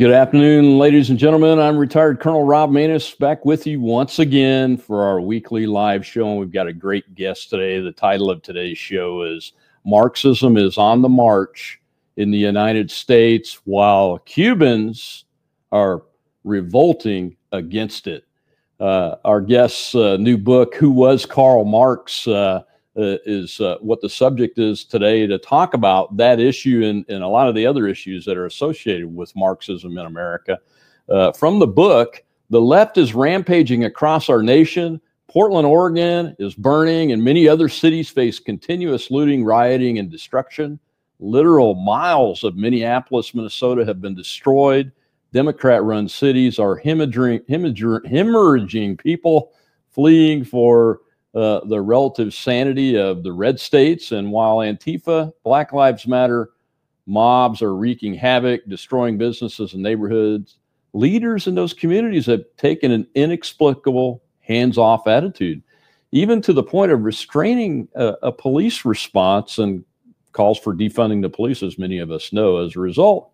Good afternoon, ladies and gentlemen. I'm retired Colonel Rob Maness back with you once again for our weekly live show. And we've got a great guest today. The title of today's show is Marxism is on the March in the United States while Cubans are revolting against it. Uh, our guest's uh, new book, Who Was Karl Marx, uh, is uh, what the subject is today to talk about that issue and, and a lot of the other issues that are associated with Marxism in America. Uh, from the book, The Left is Rampaging Across Our Nation. Portland, Oregon is burning, and many other cities face continuous looting, rioting, and destruction. Literal miles of Minneapolis, Minnesota have been destroyed. Democrat run cities are hemorrhaging, hemorrhaging people fleeing for uh, the relative sanity of the red states. And while Antifa, Black Lives Matter mobs are wreaking havoc, destroying businesses and neighborhoods, leaders in those communities have taken an inexplicable hands off attitude, even to the point of restraining a, a police response and calls for defunding the police, as many of us know. As a result,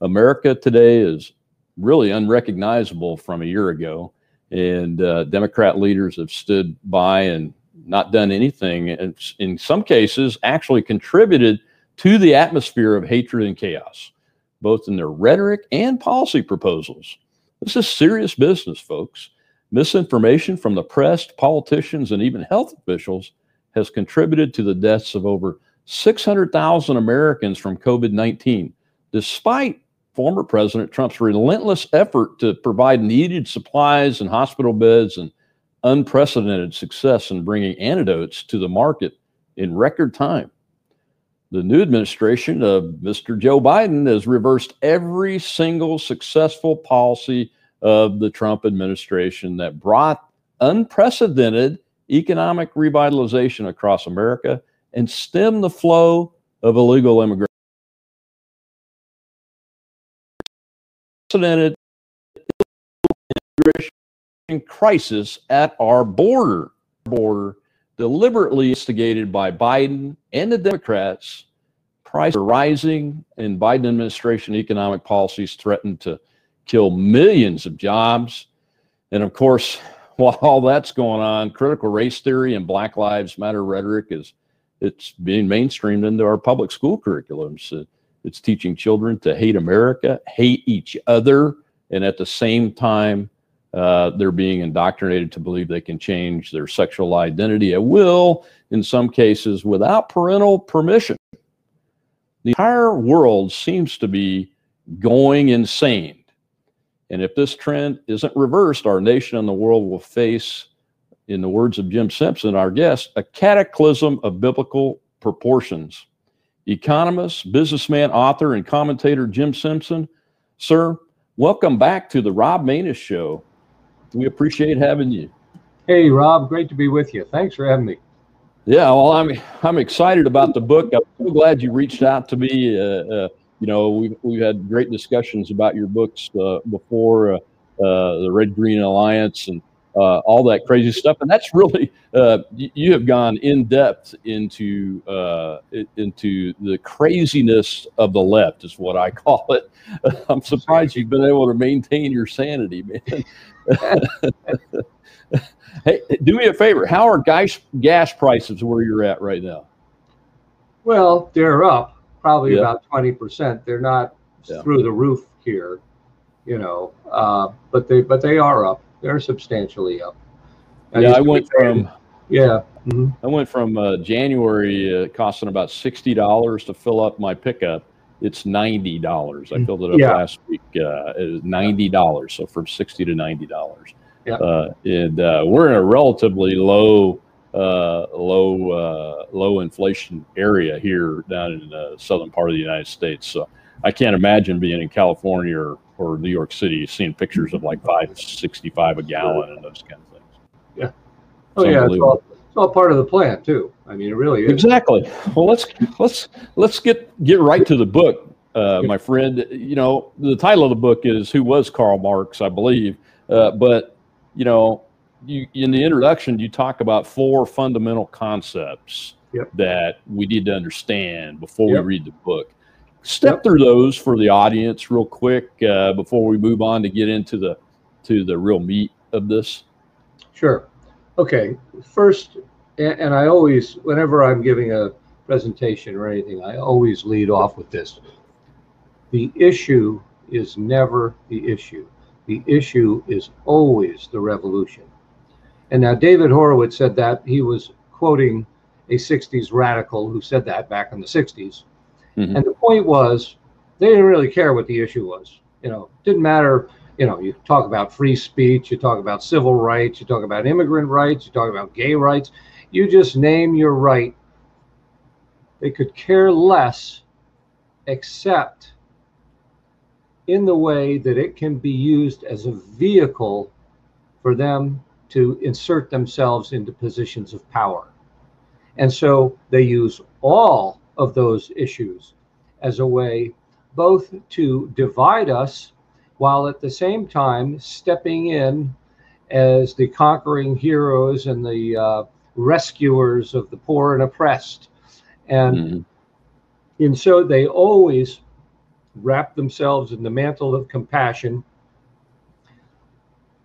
America today is really unrecognizable from a year ago and uh, Democrat leaders have stood by and not done anything, and in some cases, actually contributed to the atmosphere of hatred and chaos, both in their rhetoric and policy proposals. This is serious business, folks. Misinformation from the press, politicians, and even health officials has contributed to the deaths of over 600,000 Americans from COVID 19, despite former President Trump's relentless effort to provide needed supplies and hospital beds and unprecedented success in bringing antidotes to the market in record time. The new administration of Mr. Joe Biden has reversed every single successful policy of the Trump administration that brought unprecedented economic revitalization across America and stemmed the flow of illegal immigration. Unprecedented immigration crisis at our border. Border deliberately instigated by Biden and the Democrats. Prices are rising, and Biden administration economic policies threaten to kill millions of jobs. And of course, while all that's going on, critical race theory and Black Lives Matter rhetoric is it's being mainstreamed into our public school curriculums. It's teaching children to hate America, hate each other, and at the same time, uh, they're being indoctrinated to believe they can change their sexual identity at will, in some cases without parental permission. The entire world seems to be going insane. And if this trend isn't reversed, our nation and the world will face, in the words of Jim Simpson, our guest, a cataclysm of biblical proportions. Economist, businessman, author, and commentator Jim Simpson. Sir, welcome back to the Rob Maness Show. We appreciate having you. Hey, Rob, great to be with you. Thanks for having me. Yeah, well, I'm I'm excited about the book. I'm so glad you reached out to me. Uh, uh, you know, we've we've had great discussions about your books uh, before, uh, uh, the Red Green Alliance, and uh, all that crazy stuff. And that's really uh, you, have gone in depth into uh, into the craziness of the left, is what I call it. I'm surprised you've been able to maintain your sanity, man. hey, do me a favor. How are gas gas prices where you're at right now? Well, they're up probably yeah. about twenty percent. They're not yeah. through the roof here, you know, uh, but they but they are up they're substantially up. I yeah, I went from yeah. Mm-hmm. I went from uh, January uh, costing about sixty dollars to fill up my pickup. It's ninety dollars. I mm, filled it up yeah. last week. Uh, it was ninety dollars, so from sixty to ninety dollars. Yeah. Uh, and uh, we're in a relatively low, uh, low, uh, low inflation area here down in the southern part of the United States. So I can't imagine being in California or or New York City, seeing pictures of like five sixty five a gallon and those kind of things. Yeah. Oh it's yeah, it's all, it's all part of the plan too. I mean, it really is. Exactly. Well, let's let's let's get get right to the book, uh, my friend. You know, the title of the book is "Who Was Karl Marx," I believe. Uh, but you know, you in the introduction, you talk about four fundamental concepts yep. that we need to understand before yep. we read the book. Step Yep. through those for the audience real quick uh, before we move on to get into the to the real meat of this. Sure. Okay. First, and I always, whenever I'm giving a presentation or anything, I always lead off with this. The issue is never the issue. The issue is always the revolution. And now David Horowitz said that he was quoting a 60s radical who said that back in the 60s. Mhm. And the point was, they didn't really care what the issue was. You know, didn't matter. You know, you talk about free speech, you talk about civil rights, you talk about immigrant rights, you talk about gay rights. You just name your right. They could care less, except in the way that it can be used as a vehicle for them to insert themselves into positions of power. And so they use all of those issues as a way both to divide us while at the same time stepping in as the conquering heroes and the uh, rescuers of the poor and oppressed. And, Mhm. and so they always wrap themselves in the mantle of compassion.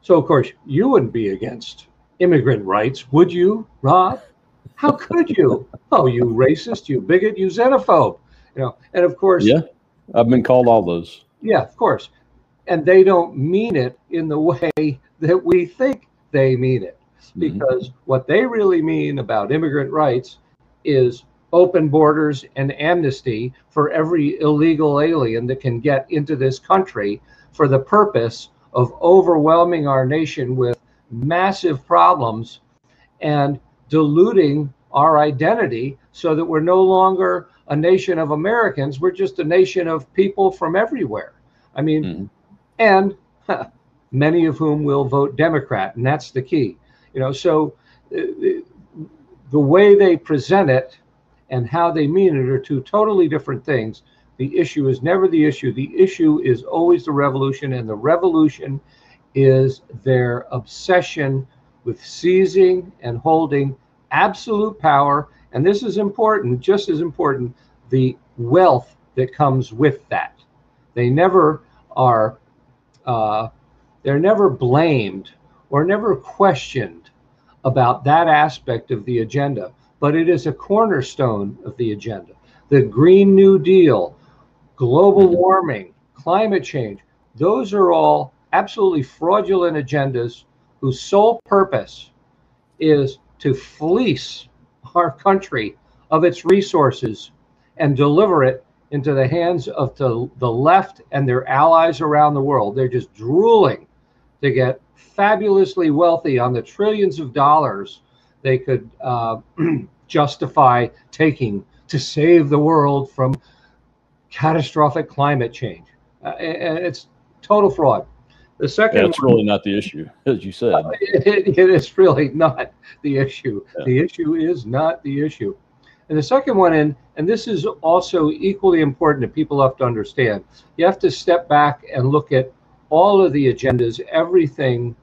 So, of course, you wouldn't be against immigrant rights, would you, Rob? How could you? Oh, you racist, you bigot, you xenophobe. You know, and of course, Yeah, I've been called all those. yeah, of course. And they don't mean it in the way that we think they mean it. Mhm. Because what they really mean about immigrant rights is open borders and amnesty for every illegal alien that can get into this country for the purpose of overwhelming our nation with massive problems and diluting our identity so that we're no longer a nation of Americans. We're just a nation of people from everywhere. I mean, Mhm. and huh, many of whom will vote Democrat, and that's the key. You know, so uh, the way they present it and how they mean it are two totally different things. The issue is never the issue. The issue is always the revolution, and the revolution is their obsession with seizing and holding absolute power. And this is important, just as important, the wealth that comes with that. They never are, uh, they're never blamed or never questioned about that aspect of the agenda, but it is a cornerstone of the agenda. The Green New Deal, global warming, climate change, those are all absolutely fraudulent agendas whose sole purpose is to fleece our country of its resources and deliver it into the hands of the, the left and their allies around the world. They're just drooling to get fabulously wealthy on the trillions of dollars they could uh, justify taking to save the world from catastrophic climate change. Uh, it's total fraud. The second Yeah, it's really not the issue, as you said. it, it is really not the issue. Yeah. The issue is not the issue. And the second one, and and this is also equally important that people have to understand. You have to step back and look at all of the agendas, everything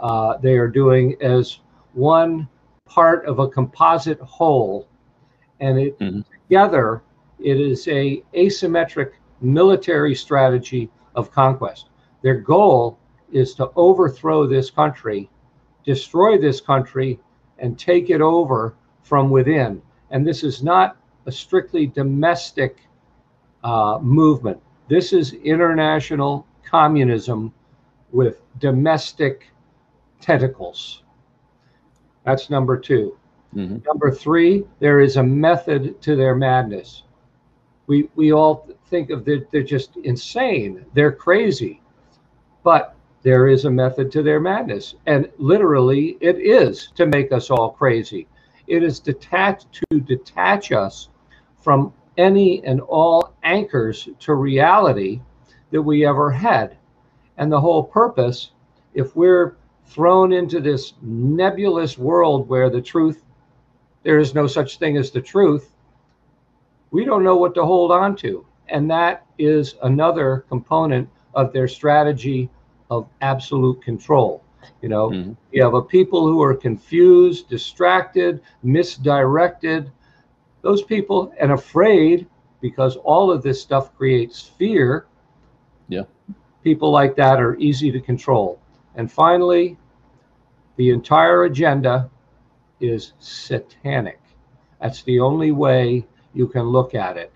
uh, they are doing as one part of a composite whole, and it Mhm. together it is a asymmetric military strategy of conquest. Their goal is to overthrow this country, destroy this country, and take it over from within. And this is not a strictly domestic uh, movement. This is international communism with domestic tentacles. That's number two. Mhm. Number three, there is a method to their madness. We we all think of that they're just insane. They're crazy, but there is a method to their madness, and literally, it is to make us all crazy. It is detached to detach us from any and all anchors to reality that we ever had, and the whole purpose, if we're thrown into this nebulous world where the truth there is no such thing as the truth, we don't know what to hold on to. And that is another component of their strategy of absolute control. You know, Mhm. you have a people who are confused, distracted, misdirected, those people, and afraid because all of this stuff creates fear. Yeah. People like that are easy to control. And finally, the entire agenda is satanic. That's the only way you can look at it.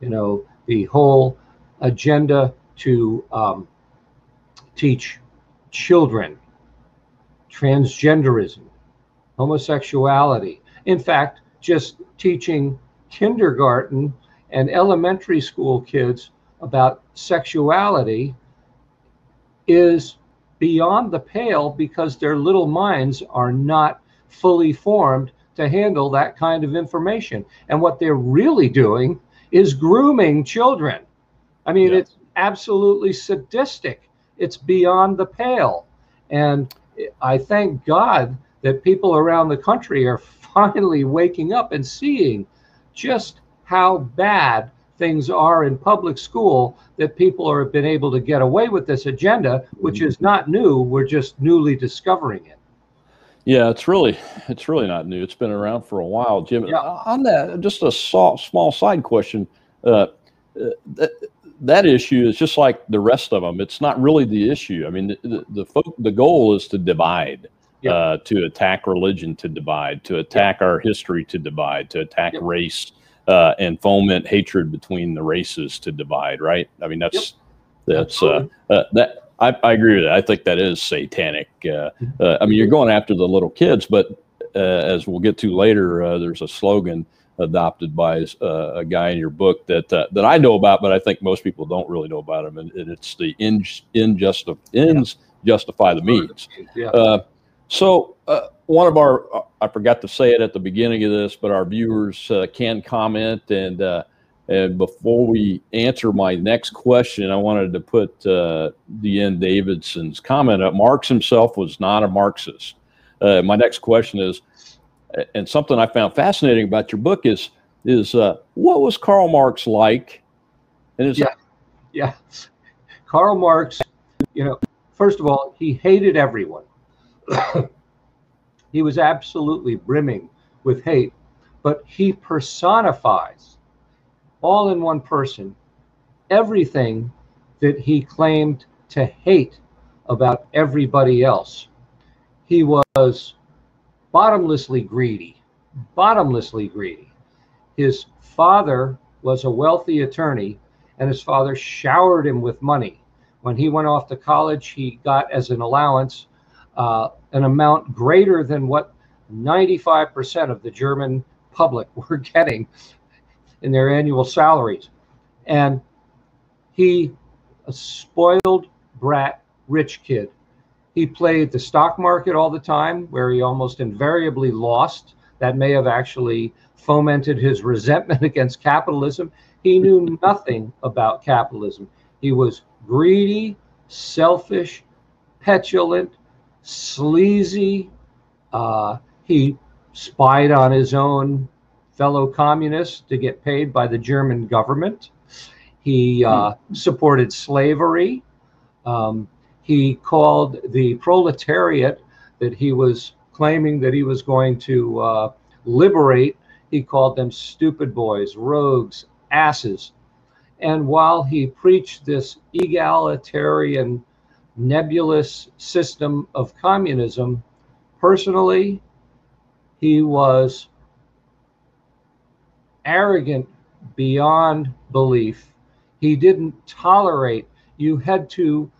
You know, the whole agenda to um, teach children transgenderism, homosexuality. In fact, just teaching kindergarten and elementary school kids about sexuality is beyond the pale because their little minds are not fully formed to handle that kind of information. And what they're really doing is grooming children. I mean, it's absolutely sadistic. It's beyond the pale. And I thank God that people around the country are finally waking up and seeing just how bad things are in public school that people have been able to get away with this agenda, which is not new. We're just newly discovering it. Yeah, it's really it's really not new. It's been around for a while, Jim. Yeah. On that, just a small, small side question. Uh, uh, that, issue is just like the rest of them. It's not really the issue. I mean, the the, the, folk, the goal is to divide, Yeah. uh, to attack religion, to divide, to attack our history, to divide, to attack Yep. race, uh, and foment hatred between the races, to divide. Right? I mean, that's that's uh, uh, that. I, I agree with that. I think that is satanic. Uh, uh, I mean, you're going after the little kids, but uh, as we'll get to later, uh, there's a slogan adopted by uh, a guy in your book that uh, that I know about, but I think most people don't really know about him, and, and it's the in, injusti- ends justify the means. Yeah. Uh, so uh, one of our, uh, I forgot to say it at the beginning of this, but our viewers uh, can comment, and uh, and before we answer my next question, I wanted to put uh, D.N. Davidson's comment up. Marx himself was not a Marxist. Uh, my next question is, and something I found fascinating about your book is is uh, what was Karl Marx like? And is Yeah. Yeah. Karl Marx, you know, first of all, he hated everyone. he was absolutely brimming with hate, but he personifies all in one person everything that he claimed to hate about everybody else. He was bottomlessly greedy, bottomlessly greedy. His father was a wealthy attorney and his father showered him with money. When he went off to college, he got as an allowance uh, an amount greater than what 95% of the German public were getting in their annual salaries. And he, a spoiled brat, rich kid. He played the stock market all the time, where he almost invariably lost. That may have actually fomented his resentment against capitalism. He knew nothing about capitalism. He was greedy, selfish, petulant, sleazy. Uh, he spied on his own fellow communists to get paid by the German government. He uh, supported slavery. Um, he called the proletariat that he was claiming that he was going to uh, liberate, he called them stupid boys, rogues, asses. And while he preached this egalitarian, nebulous system of communism, personally, he was arrogant beyond belief. He didn't tolerate. You had to,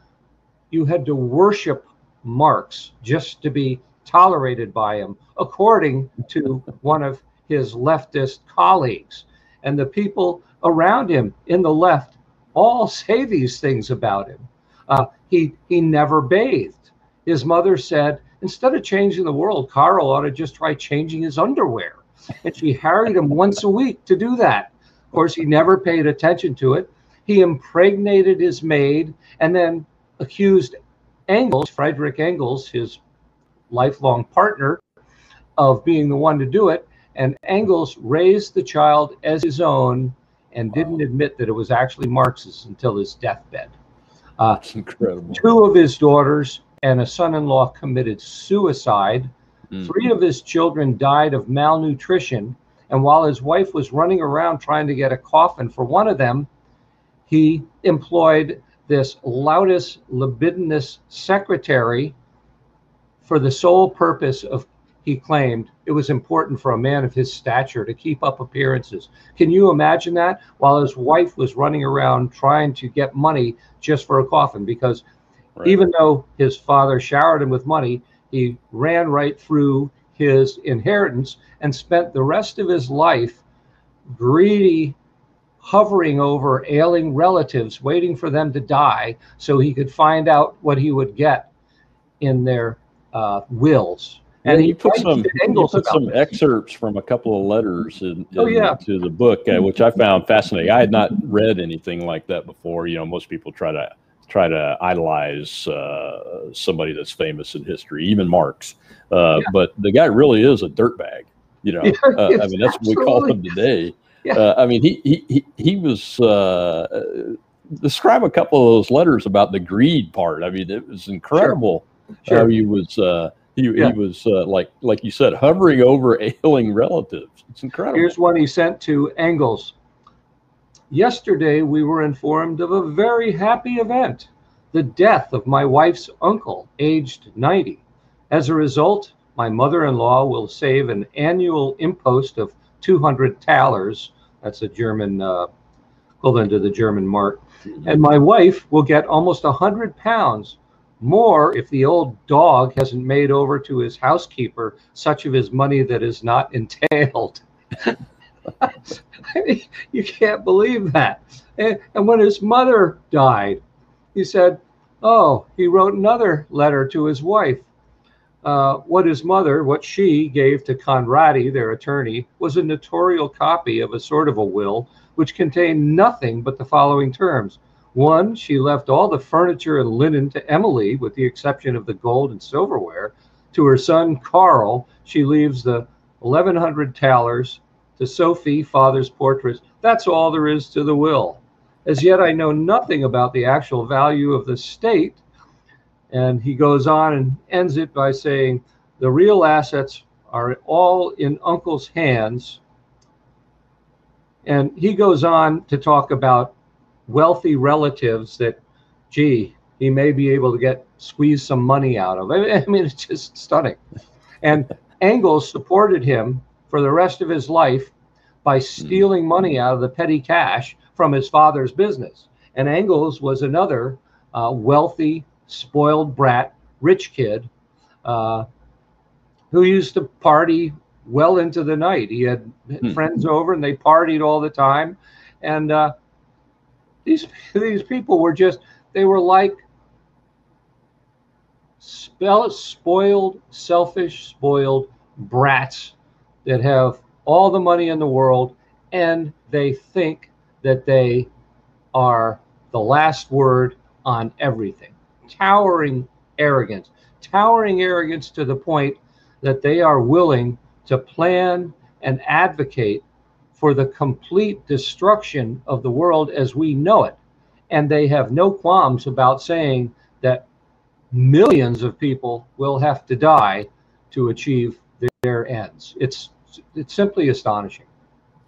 you had to worship Marx just to be tolerated by him, according to one of his leftist colleagues. And the people around him in the left all say these things about him. Uh, he he never bathed. His mother said, instead of changing the world, Karl ought to just try changing his underwear. And she harried him once a week to do that. Of course, he never paid attention to it. He impregnated his maid and then accused Engels, Frederick Engels, his lifelong partner, of being the one to do it. And Engels raised the child as his own and didn't admit that it was actually Marx's until his deathbed. Uh, That's incredible. two of his daughters and a son-in-law committed suicide. Mm. Three of his children died of malnutrition, And while his wife was running around trying to get a coffin for one of them, he employed this loudest, libidinous secretary for the sole purpose of, he claimed, it was important for a man of his stature to keep up appearances. Can you imagine that? While his wife was running around trying to get money just for a coffin, because right. even though his father showered him with money, he ran right through his inheritance and spent the rest of his life greedy, hovering over ailing relatives, waiting for them to die so he could find out what he would get in their uh, wills. And yeah, he put some, he put some excerpts from a couple of letters in, oh, yeah. to the book, uh, which I found fascinating. I had not read anything like that before. You know, most people try to try to idolize uh, somebody that's famous in history, even Marx. Uh, yeah. But the guy really is a dirtbag. You know, uh, I mean that's absolutely. what we call him today. Yeah. Uh, I mean he he he, he was. Uh, describe a couple of those letters about the greed part. I mean, it was incredible sure. how he was. Uh, he, yeah. he was like like you said, hovering over ailing relatives. It's incredible. Here's one he sent to Engels Yesterday, we were informed of a very happy event the death of my wife's uncle, aged 90. As a result, my mother in law will save an annual impost of 200 thalers. That's a German uh, equivalent to the German mark. And my wife will get almost 100 pounds more if the old dog hasn't made over to his housekeeper such of his money that is not entailed. I mean, you can't believe that. And, and when his mother died, he said, Oh, he wrote another letter to his wife. Uh, what his mother, what she gave to Conradi, their attorney, was a notarial copy of a sort of a will which contained nothing but the following terms. One, she left all the furniture and linen to Emily, with the exception of the gold and silverware. To her son Karl, she leaves the 1100 thalers to Sophie, father's portrait. That's all there is to the will. As yet, I know nothing about the actual value of the state. And he goes on and ends it by saying, the real assets are all in uncle's hands. And he goes on to talk about wealthy relatives that, gee, he may be able to get squeeze some money out of. I mean, it's just stunning. And Engels supported him for the rest of his life by hmm. stealing money out of the petty cash from his father's business. And Engels was another uh, wealthy, spoiled brat, rich kid uh, who used to party well into the night. He had hmm. friends over and they partied all the time. And uh, these, these people were just, they were like spoiled, selfish, spoiled brats that have all the money in the world and they think that they are the last word on everything. Towering arrogance, towering arrogance to the point that they are willing to plan and advocate for the complete destruction of the world as we know it. And they have no qualms about saying that millions of people will have to die to achieve their ends. It's it's simply astonishing.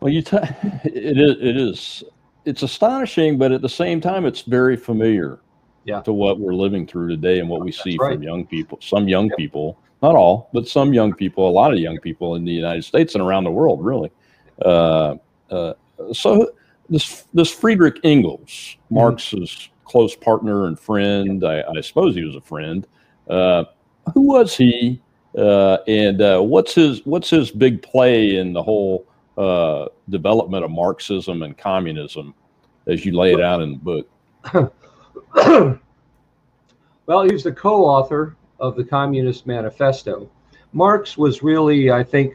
Well, you t- it is it is it's astonishing, but at the same time, it's very familiar. Yeah. To what we're living through today and what we That's see right. from young people, some young yep. people, not all, but some young people, a lot of young people in the United States and around the world, really. Uh, uh, so this this Friedrich Engels, mm-hmm. Marx's close partner and friend, I, I, suppose he was a friend. Uh, who was he? Uh, and uh, what's his what's his big play in the whole uh, development of Marxism and communism, as you lay it out in the book? well, he's the co-author of the Communist Manifesto. Marx was really, I think,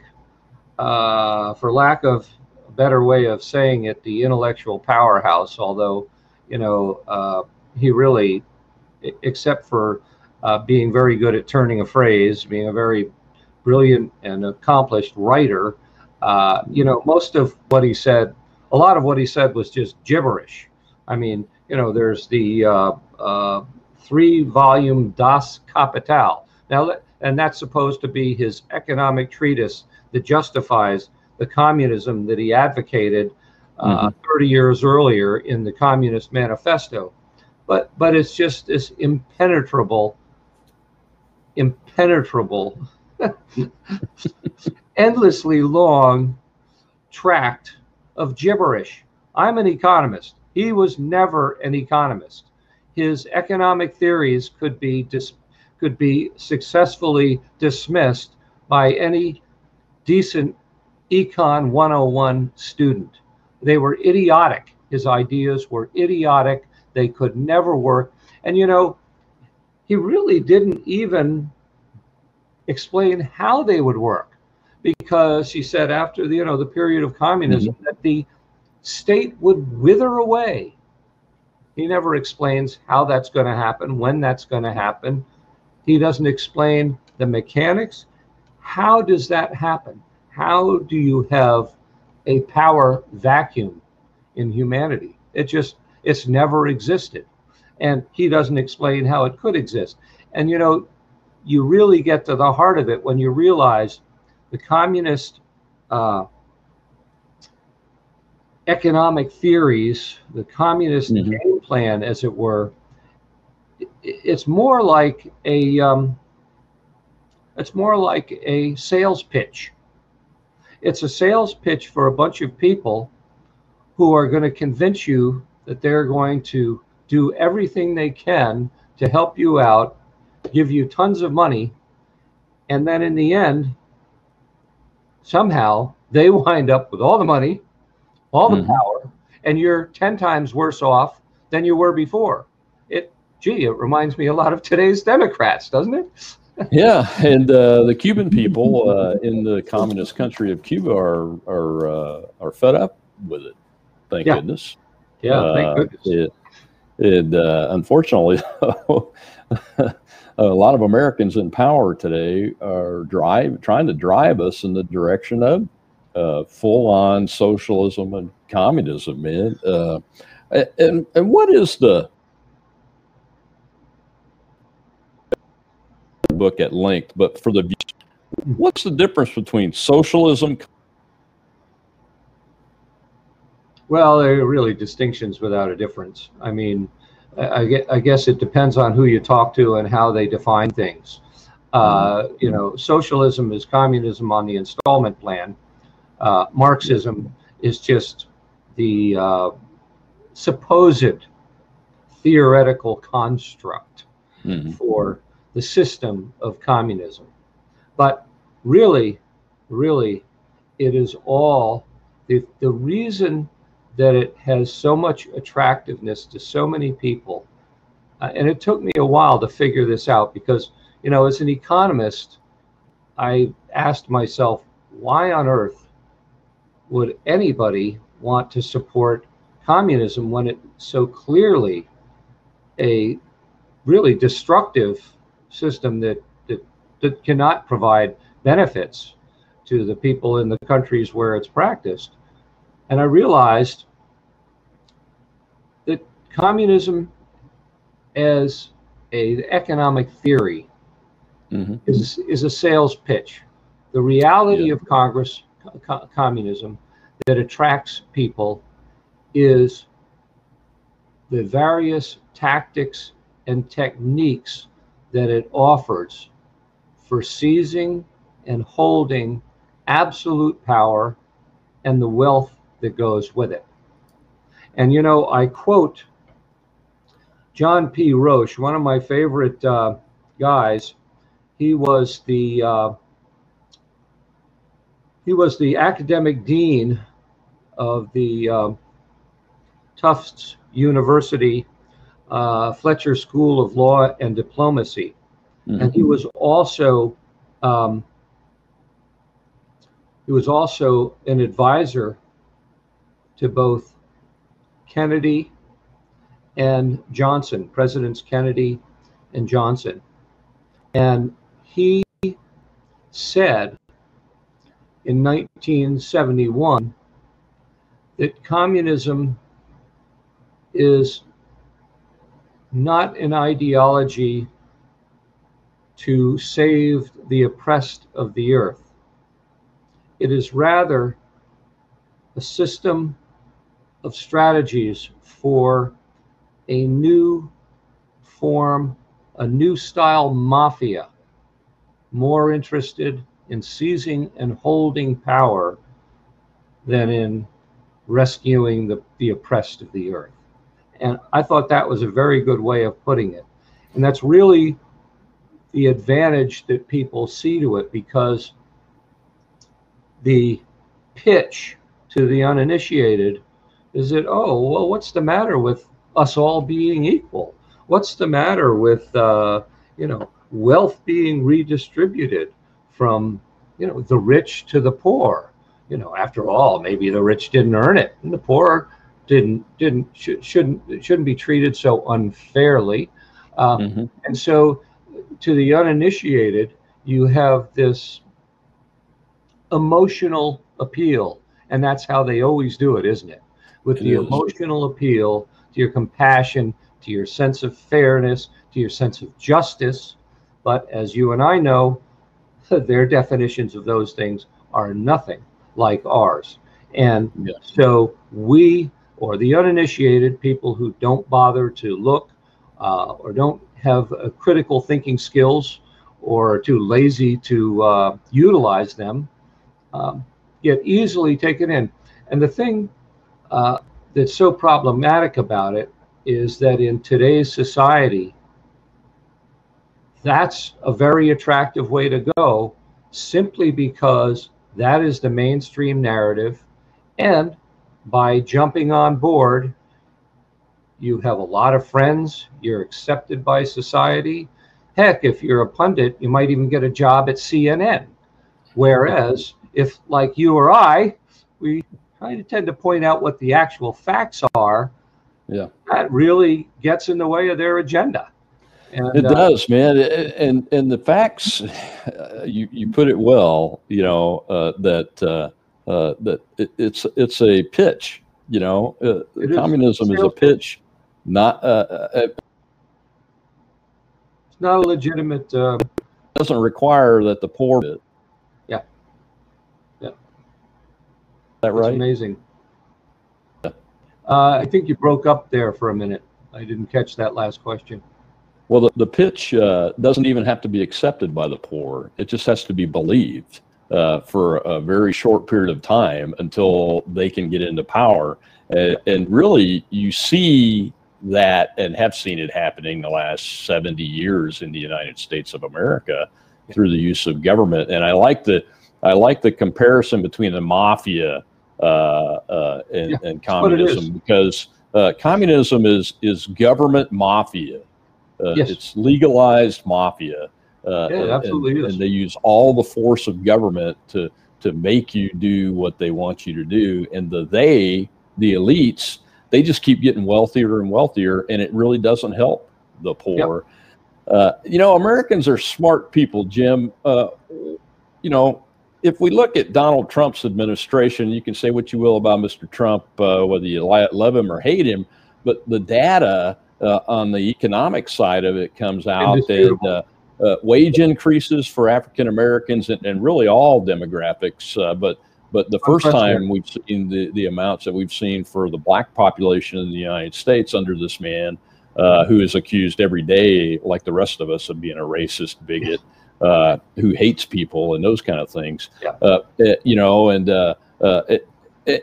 uh, for lack of a better way of saying it, the intellectual powerhouse. Although, you know, uh, he really, except for uh, being very good at turning a phrase, being a very brilliant and accomplished writer. Uh, you know, most of what he said, a lot of what he said was just gibberish. I mean, you know, there's the uh, uh three volume Das Kapital. Now, and that's supposed to be his economic treatise that justifies the communism that he advocated uh, mm-hmm. 30 years earlier in the Communist Manifesto. But but it's just this impenetrable, impenetrable, endlessly long tract of gibberish. I'm an economist. He was never an economist. His economic theories could be dis- could be successfully dismissed by any decent econ 101 student. They were idiotic. His ideas were idiotic. They could never work. And you know, he really didn't even explain how they would work because he said after the you know the period of communism mm-hmm. that the state would wither away. He never explains how that's going to happen, when that's going to happen. He doesn't explain the mechanics. How does that happen? How do you have a power vacuum in humanity? It just it's never existed. And he doesn't explain how it could exist. And you know, you really get to the heart of it when you realize the communist uh, economic theories, the communist mm-hmm. game plan, as it were, it's more like a um, it's more like a sales pitch. It's a sales pitch for a bunch of people who are going to convince you that they're going to do everything they can to help you out, give you tons of money, and then in the end, somehow they wind up with all the money, all the mm-hmm. power, and you're 10 times worse off than you were before. It, gee, it reminds me a lot of today's Democrats, doesn't it? yeah, and uh, the Cuban people uh, in the communist country of Cuba are are uh, are fed up with it. Thank yeah. goodness. Yeah, thank uh, goodness. It, it uh, unfortunately, a lot of Americans in power today are drive trying to drive us in the direction of uh, full-on socialism and communism, man. Uh, and and what is the book at length? But for the what's the difference between socialism? Well, there are really distinctions without a difference. I mean, I, I guess it depends on who you talk to and how they define things. Uh, mm-hmm. you know, socialism is communism on the installment plan. Uh, Marxism is just the uh, supposed theoretical construct mm-hmm. for the system of communism. But really, really, it is all the, the reason that it has so much attractiveness to so many people. Uh, and it took me a while to figure this out because, you know, as an economist, I asked myself, why on earth would anybody want to support communism when it's so clearly a really destructive system that, that, that cannot provide benefits to the people in the countries where it's practiced? And I realized that communism as a economic theory mm-hmm. is is a sales pitch. The reality yeah. of Congress co- communism that attracts people is the various tactics and techniques that it offers for seizing and holding absolute power and the wealth that goes with it. And you know, I quote John P. Roche, one of my favorite uh, guys, he was the uh, he was the academic dean of the uh, Tufts University uh, Fletcher School of Law and Diplomacy, mm-hmm. and he was also um, he was also an advisor to both Kennedy and Johnson, Presidents Kennedy and Johnson. And he said in 1971 that communism is not an ideology to save the oppressed of the earth. It is rather a system of strategies for a new form, a new style mafia, more interested in seizing and holding power than in rescuing the, the oppressed of the earth. And I thought that was a very good way of putting it. And that's really the advantage that people see to it because the pitch to the uninitiated is that, oh, well, what's the matter with us all being equal? What's the matter with, uh, you know, wealth being redistributed from, you know, the rich to the poor? You know, after all, maybe the rich didn't earn it, and the poor didn't didn't should, shouldn't shouldn't be treated so unfairly. Um, mm-hmm. And so, to the uninitiated, you have this emotional appeal, and that's how they always do it, isn't it? With it the is. emotional appeal to your compassion, to your sense of fairness, to your sense of justice. But as you and I know, their definitions of those things are nothing like ours. And yes. so we, or the uninitiated, people who don't bother to look uh, or don't have uh, critical thinking skills or are too lazy to uh, utilize them, um, get easily taken in. And the thing uh, that's so problematic about it is that in today's society, that's a very attractive way to go simply because that is the mainstream narrative. And by jumping on board, you have a lot of friends, you're accepted by society. Heck, if you're a pundit, you might even get a job at CNN. Whereas, if like you or I, we kind of tend to point out what the actual facts are, yeah, that really gets in the way of their agenda. And, it uh, does, man. And and the facts, uh, you you put it well. You know uh, that uh, uh that it, it's it's a pitch. You know, uh, communism is, is a pitch, not it's not a legitimate. doesn't require that the poor. Yeah. Yeah. Is that right? That's amazing. Yeah. I think you broke up there for a minute. I didn't catch that last question. Well, the, the pitch uh, doesn't even have to be accepted by the poor. It just has to be believed uh, for a very short period of time until they can get into power. And, and really, you see that and have seen it happening the last 70 years in the United States of America through the use of government. And I like the I like the comparison between the mafia uh, uh, and, yeah, and communism because uh, communism is is government mafia uh, yes. It's legalized mafia. Uh, yeah, absolutely. And, and, they use all the force of government to to make you do what they want you to do. And the they, the elites, they just keep getting wealthier and wealthier, and it really doesn't help the poor. Yep. Uh, you know, Americans are smart people, Jim. Uh, you know, if we look at Donald Trump's administration, you can say what you will about Mr. Trump, uh, whether you love him or hate him, but the data uh, on the economic side of it comes out that uh, uh, wage increases for African Americans and, and, really all demographics. Uh, but but the first time we've seen the, the amounts that we've seen for the black population in the United States under this man, uh, who is accused every day, like the rest of us, of being a racist bigot. Uh, who hates people and those kind of things, yeah. you know, and it,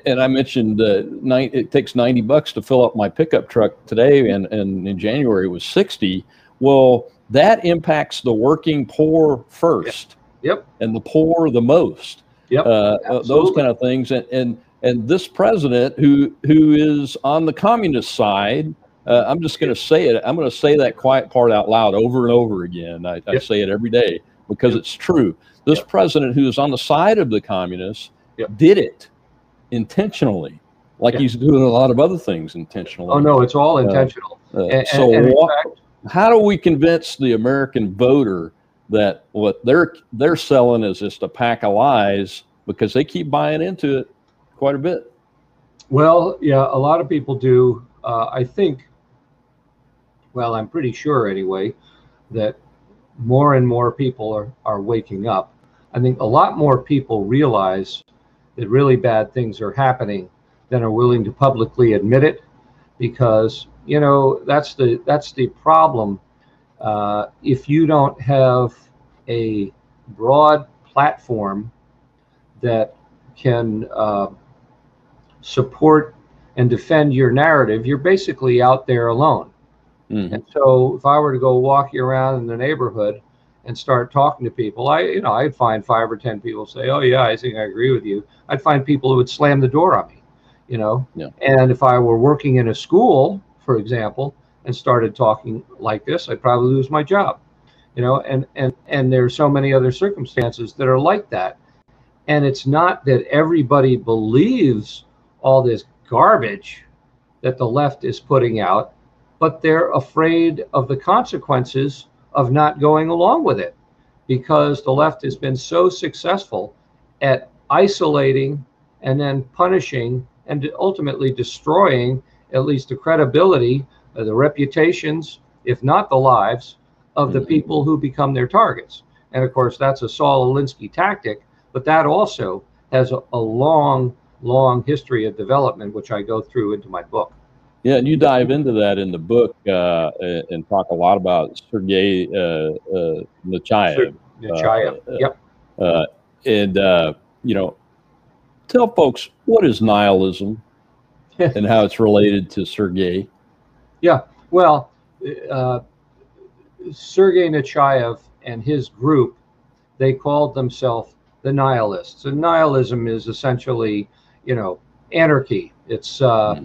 and I mentioned uh, nine, it takes 90 bucks to fill up my pickup truck today, and, and in January it was 60. Well, that impacts the working poor first. Yep. And the poor the most. Yep. Uh, uh those kind of things. And, and, and this president who, who is on the communist side, uh, I'm just going to say it. I'm going to say that quiet part out loud over and over again. I, yep. I say it every day because yep. it's true. This yep. president who is on the side of the communists did it intentionally, like yeah. he's doing a lot of other things intentionally. Oh no, it's all uh, intentional. Uh, uh, and, so, and what, fact, how do we convince the American voter that what they're they're selling is just a pack of lies because they keep buying into it quite a bit? Well, yeah, a lot of people do. Uh, I think. Well, I'm pretty sure anyway that more and more people are, are waking up. I think a lot more people realize that really bad things are happening than are willing to publicly admit it because you know that's the that's the problem uh, if you don't have a broad platform that can uh, support and defend your narrative, you're basically out there alone. Mm-hmm. And so, if I were to go walking around in the neighborhood and start talking to people, I, you know, I'd find five or ten people say, "Oh yeah, I think I agree with you." I'd find people who would slam the door on me, you know. Yeah. And if I were working in a school, for example, and started talking like this, I'd probably lose my job, you know. And and and there's so many other circumstances that are like that. And it's not that everybody believes all this garbage that the left is putting out, but they're afraid of the consequences of not going along with it because the left has been so successful at isolating and then punishing and ultimately destroying at least the credibility, uh, the reputations, if not the lives, of the mm-hmm. people who become their targets. And of course, that's a Saul Alinsky tactic, but that also has a, a long long history of development, which I go through into my book. Yeah, and you dive into that in the book uh, and talk a lot about Sergei uh, uh, Nechayev. Nechayev, uh, yep. Uh, and, uh, you know, tell folks what is nihilism and how it's related to Sergei. Yeah, well, uh, Sergei Nechayev and his group, they called themselves the nihilists. And nihilism is essentially you know anarchy. It's uh,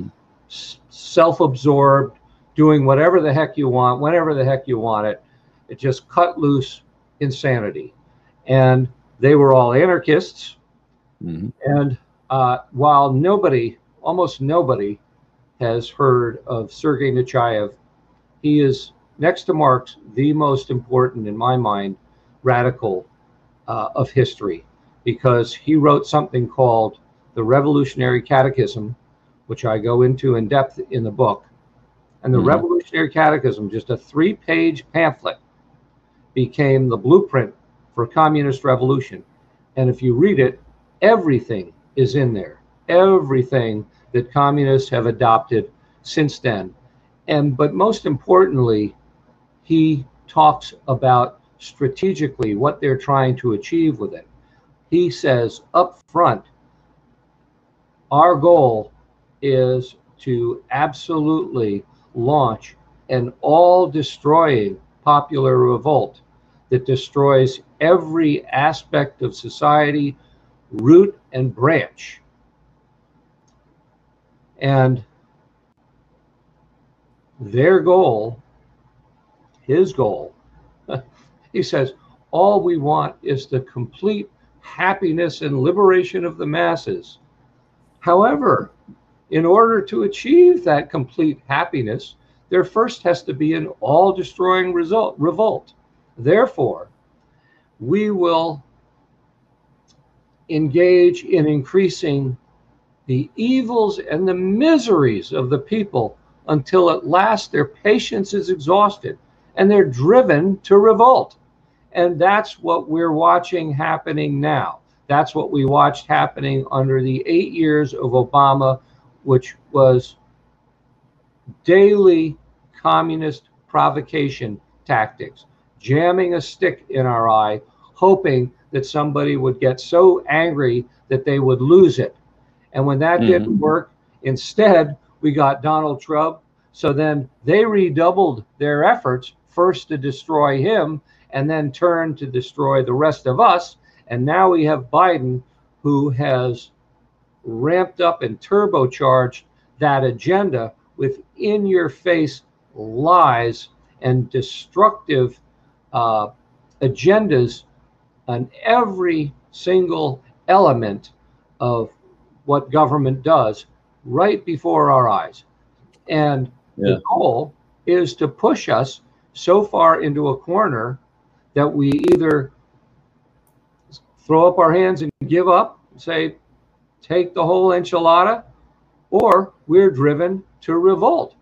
mm-hmm. self-absorbed, doing whatever the heck you want, whenever the heck you want it. It just cut loose insanity, and they were all anarchists. Mm-hmm. And uh, while nobody, almost nobody, has heard of Sergei Nechayev, he is next to Marx the most important, in my mind, radical uh, of history because he wrote something called the Revolutionary Catechism, which I go into in depth in the book. And the mm-hmm. Revolutionary Catechism, just a three page pamphlet, became the blueprint for communist revolution. And if you read it, everything is in there, everything that communists have adopted since then. And but most importantly, he talks about strategically what they're trying to achieve with it. He says up front our goal is to absolutely launch an all destroying popular revolt that destroys every aspect of society, root and branch. And their goal, his goal, he says, all we want is the complete happiness and liberation of the masses. However, in order to achieve that complete happiness, there first has to be an all destroying result, revolt. Therefore, we will engage in increasing the evils and the miseries of the people until at last their patience is exhausted and they're driven to revolt. And that's what we're watching happening now. That's what we watched happening under the eight years of Obama, which was daily communist provocation tactics, jamming a stick in our eye, hoping that somebody would get so angry that they would lose it. And when that mm-hmm. didn't work, instead, we got Donald Trump. So then they redoubled their efforts first to destroy him and then turn to destroy the rest of us and now we have Biden who has ramped up and turbocharged that agenda with in your face lies and destructive uh, agendas on every single element of what government does right before our eyes. And yeah. the goal is to push us so far into a corner that we either throw up our hands and give up, say, take the whole enchilada, or we're driven to revolt.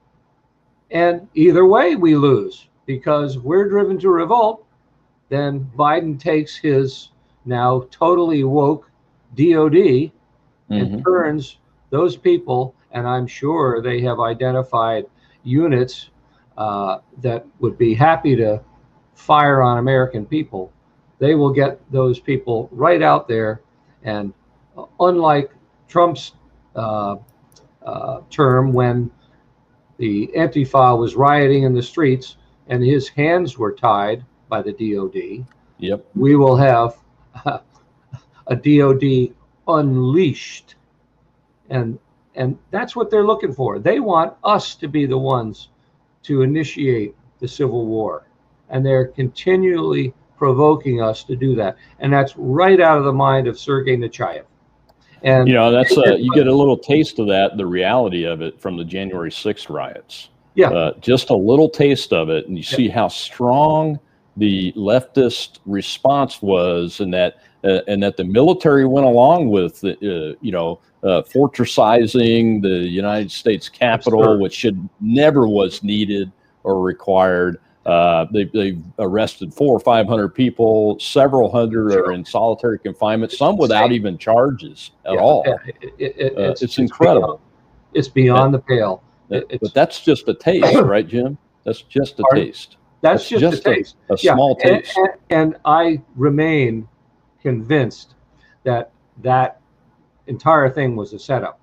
And either way, we lose because we're driven to revolt. Then Biden takes his now totally woke DOD and Mhm. turns those people, and I'm sure they have identified units uh, that would be happy to fire on American people. They will get those people right out there, and unlike Trump's uh, uh, term when the Antifa was rioting in the streets and his hands were tied by the DOD, Yep. we will have a DOD unleashed. And and that's what they're looking for. They want us to be the ones to initiate the civil war. And they're continually provoking us to do that. And that's right out of the mind of Sergei Nechayev. And You know, that's uh, you get a little taste of that, the reality of it from the January 6th riots. Yeah. Uh, just a little taste of it, and you see how strong the leftist response was, and that uh, and that the military went along with, uh, you know, uh, fortressizing the United States Capitol, Sure. which should never was needed or required. Uh, they, they've arrested four or five hundred people. Several hundred Sure. are in solitary confinement. Some without even charges at Yeah, all. it- it- it- Uh, it's, it's incredible. beyond- it's beyond the pale. That- but that's just a taste, right, Jim? That's just a Pardon? taste, That's it's just, just a a- taste. a Yeah, small and- taste. And, and I remain convinced that that entire thing was a setup.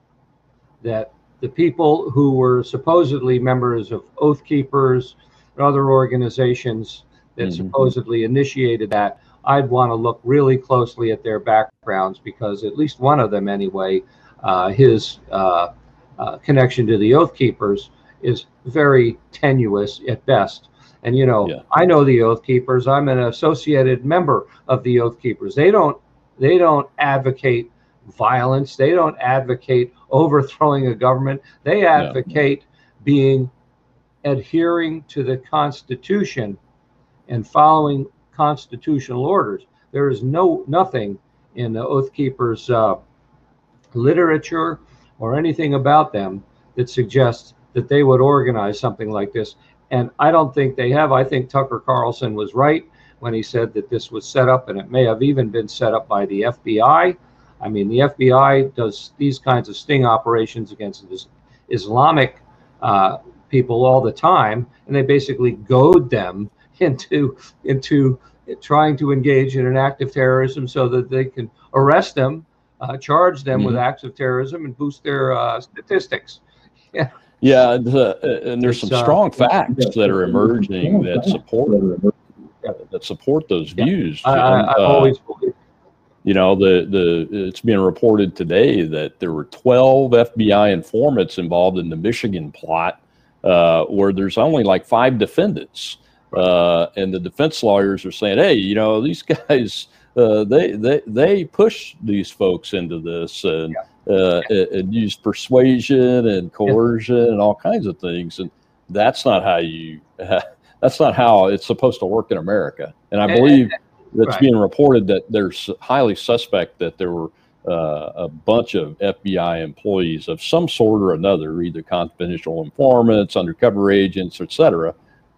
That the people who were supposedly members of Oath Keepers and other organizations that Mhm. supposedly initiated that, I'd want to look really closely at their backgrounds because at least one of them, anyway, uh, his uh, uh, connection to the Oath Keepers is very tenuous at best. And you know, Yeah. I know the Oath Keepers. I'm an associated member of the Oath Keepers. They don't they don't advocate violence. They don't advocate overthrowing a government. They advocate being adhering to the Constitution and following constitutional orders. There is no nothing in the Oath Keepers uh, literature or anything about them that suggests that they would organize something like this. And I don't think they have. I think Tucker Carlson was right when he said that this was set up, and it may have even been set up by the FBI. I mean, the FBI does these kinds of sting operations against Islamic uh, people all the time, and they basically goad them into into trying to engage in an act of terrorism so that they can arrest them, uh, charge them with acts of terrorism, and boost their uh, statistics. Yeah, the, and there's It's, some uh, strong facts that are emerging that support that support those Yeah. views. I, Jim. I, I've Uh, always believed. you know the the it's being reported today that there were 12 FBI informants involved in the Michigan plot, uh, where there's only like five defendants, uh, and the defense lawyers are saying, hey, you know these guys. Uh, they they they push these folks into this and uh, and, and use persuasion and coercion and all kinds of things. And that's not how you that's not how it's supposed to work in America. And I And- believe that's right. being reported that there's highly suspect that there were uh, a bunch of FBI employees of some sort or another, either confidential informants, undercover agents, etc.,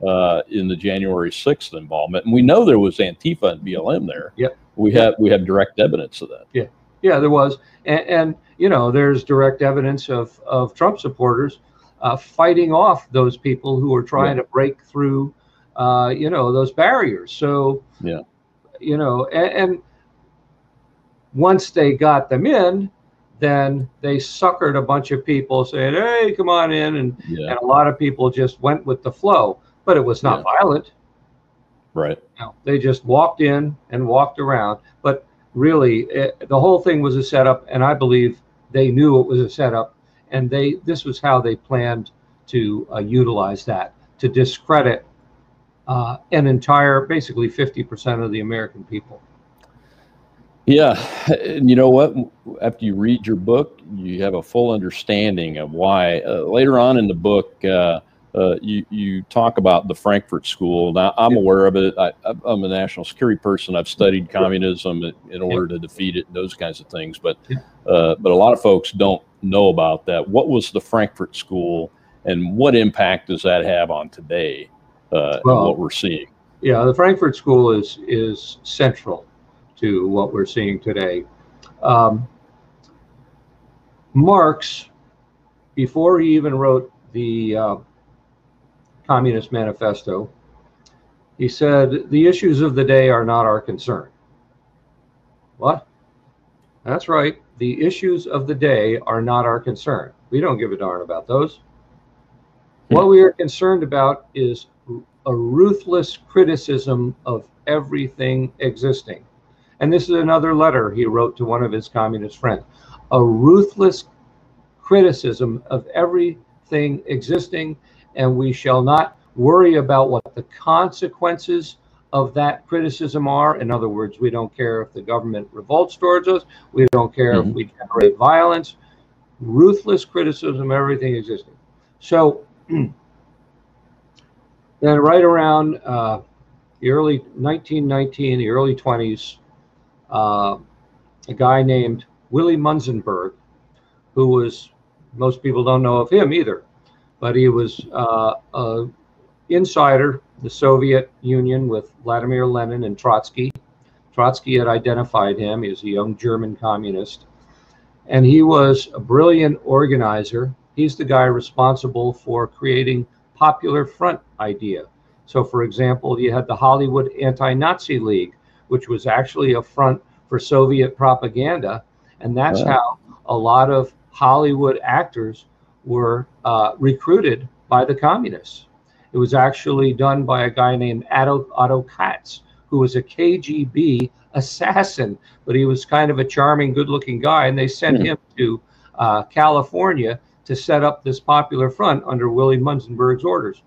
uh, in the January 6th involvement. And we know there was Antifa and BLM there. Yep. We have we have direct evidence of that. Yeah, Yeah, there was, and, and you know, there's direct evidence of of Trump supporters uh, fighting off those people who are trying to break through, uh, you know, those barriers. So, Yeah. you know, and, and once they got them in, then they suckered a bunch of people saying, "Hey, come on in," and Yeah. and a lot of people just went with the flow, but it was not violent. Right. No, they just walked in and walked around. But really, it, the whole thing was a setup, and I believe they knew it was a setup, and they this was how they planned to uh, utilize that to discredit uh, an entire, basically 50% of the American people. Yeah, and you know what? After you read your book, you have a full understanding of why. Uh, later on in the book, uh, uh, you you talk about the Frankfurt School. Now, I'm Yeah. aware of it. I, I'm a national security person. I've studied communism in- in order to defeat it, and those kinds of things. But Yeah. uh, but a lot of folks don't know about that. What was the Frankfurt School, and what impact does that have on today? Uh, and what we're seeing. Yeah, the Frankfurt School is is central to what we're seeing today. Um, Marx, before he even wrote the uh, Communist Manifesto, he said, The issues of the day are not our concern. What? That's right. The issues of the day are not our concern. We don't give a darn about those. What we are concerned about is a ruthless criticism of everything existing. And this is another letter he wrote to one of his communist friends. A ruthless criticism of everything existing, and we shall not worry about what the consequences of that criticism are. In other words, we don't care if the government revolts towards us, we don't care mm-hmm. if we generate violence. Ruthless criticism of everything existing. So, then right around uh, the early 1919, the early 20s, uh, a guy named Willy Munzenberg, who was most people don't know of him either, but he was uh, a insider the Soviet Union with Vladimir Lenin and Trotsky. Trotsky had identified him. He was a young German communist, and he was a brilliant organizer. He's the guy responsible for creating Popular Front idea. So, for example, you had the Hollywood Anti Nazi League, which was actually a front for Soviet propaganda. And that's wow. how a lot of Hollywood actors were uh, recruited by the communists. It was actually done by a guy named Otto, Otto Katz, who was a KGB assassin, but he was kind of a charming, good looking guy. And they sent hmm. him to uh, California to set up this popular front under Willie Munzenberg's orders.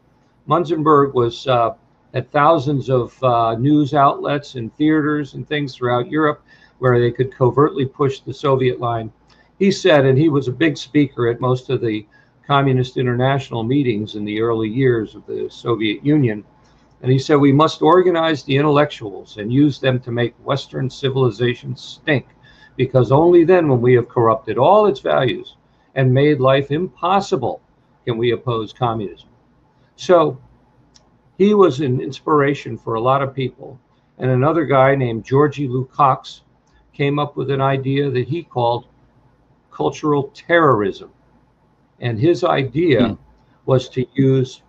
Munzenberg was uh, at thousands of uh, news outlets and theaters and things throughout Europe where they could covertly push the Soviet line. He said, and he was a big speaker at most of the Communist International meetings in the early years of the Soviet Union. And he said, We must organize the intellectuals and use them to make Western civilization stink, because only then, when we have corrupted all its values, and made life impossible can we oppose communism. So he was an inspiration for a lot of people. And another guy named Georgy Lukács came up with an idea that he called cultural terrorism. And his idea hmm. was to use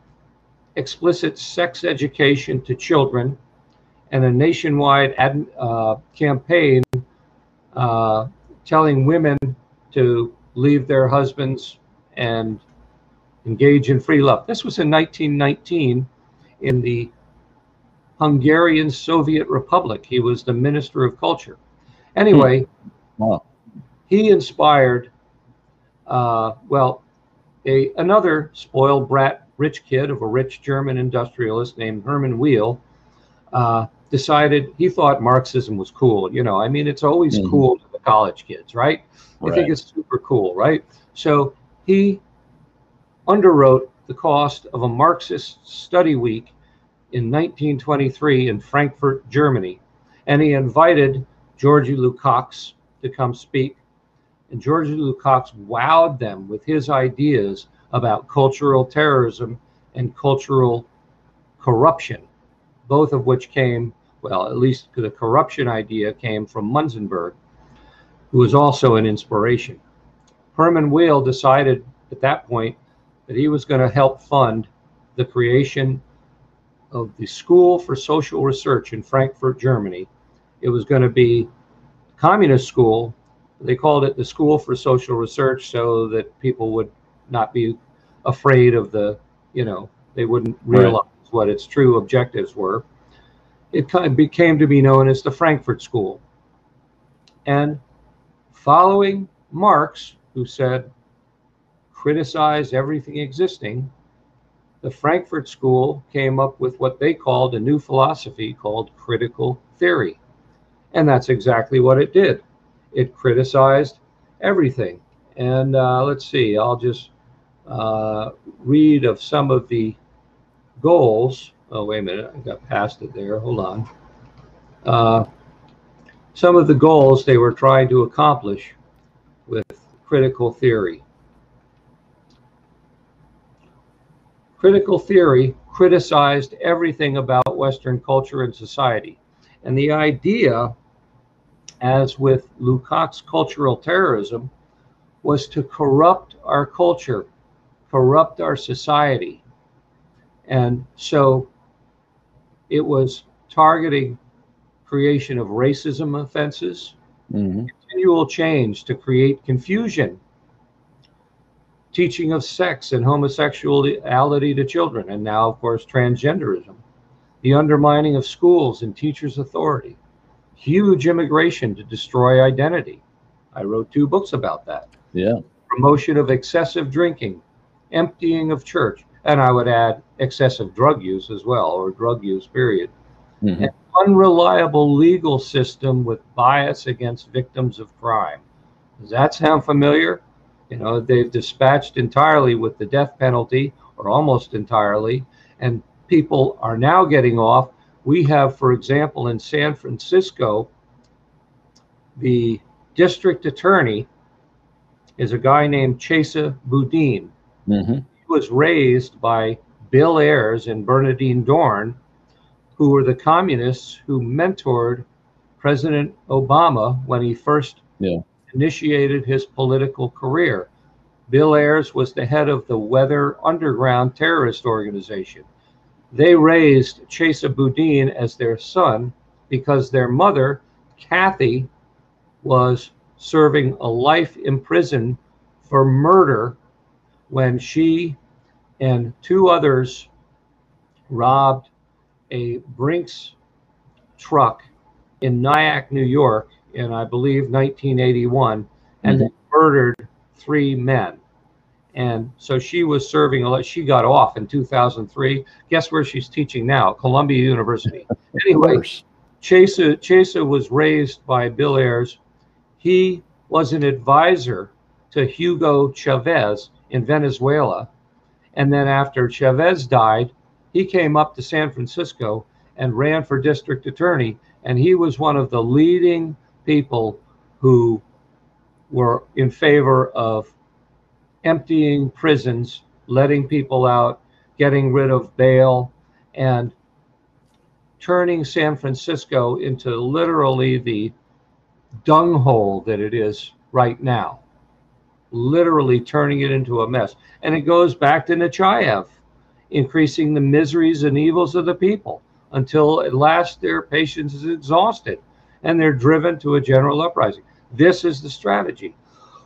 explicit sex education to children and a nationwide ad, uh, campaign uh, telling women to leave their husbands and engage in free love. This was in 1919 in the Hungarian Soviet Republic. He was the Minister of Culture. Anyway, hmm. wow. he inspired, uh, well, a another spoiled brat rich kid of a rich German industrialist named Hermann Weil uh, decided he thought Marxism was cool. You know, I mean, it's always mm-hmm. cool to the college kids, right? I right. think it's super cool, right? So he underwrote the cost of a Marxist study week in 1923 in Frankfurt, Germany, and he invited Georgy Lukács to come speak. And Georgy Lukács wowed them with his ideas about cultural terrorism and cultural corruption, both of which came, well, at least the corruption idea came from Munzenberg who was also an inspiration. Herman Weil decided at that point that he was going to help fund the creation of the School for Social Research in Frankfurt, Germany. It was going to be a communist school. They called it the School for Social Research so that people would not be afraid of the, you know, they wouldn't realize right. what its true objectives were. It kind of became to be known as the Frankfurt School. And following Marx, who said, criticize everything existing, the Frankfurt School came up with what they called a new philosophy called critical theory. And that's exactly what it did. It criticized everything. And uh, let's see, I'll just uh, read of some of the goals. Oh, wait a minute, I got past it there. Hold on. Uh, some of the goals they were trying to accomplish with critical theory. Critical theory criticized everything about Western culture and society. And the idea, as with Lukács' cultural terrorism, was to corrupt our culture, corrupt our society. And so it was targeting creation of racism offenses, mm-hmm. continual change to create confusion, teaching of sex and homosexuality to children, and now, of course, transgenderism, the undermining of schools and teachers' authority, huge immigration to destroy identity. I wrote two books about that. Yeah. Promotion of excessive drinking, emptying of church, and I would add excessive drug use as well, or drug use, period. Mm-hmm. An unreliable legal system with bias against victims of crime. Does that sound familiar? You know, they've dispatched entirely with the death penalty, or almost entirely, and people are now getting off. We have, for example, in San Francisco, the district attorney is a guy named Chesa Boudin. Mm-hmm. He was raised by Bill Ayers and Bernardine Dohrn, who were the communists who mentored President Obama when he first yeah. Initiated his political career. Bill Ayers was the head of the Weather Underground terrorist organization. They raised Chesa Boudin as their son because their mother, Kathy, was serving a life in prison for murder when she and two others robbed a Brinks truck in Nyack, New York, in I believe 1981, and mm-hmm. murdered three men. And so she was serving a She got off in 2003. Guess where she's teaching now? Columbia University. Anyway, Chesa, Chesa was raised by Bill Ayers. He was an advisor to Hugo Chavez in Venezuela. And then after Chavez died, he came up to San Francisco and ran for district attorney. And he was one of the leading people who were in favor of emptying prisons, letting people out, getting rid of bail, and turning San Francisco into literally the dung hole that it is right now. Literally turning it into a mess. And it goes back to Nechayev increasing the miseries and evils of the people until at last their patience is exhausted and they're driven to a general uprising. This is the strategy.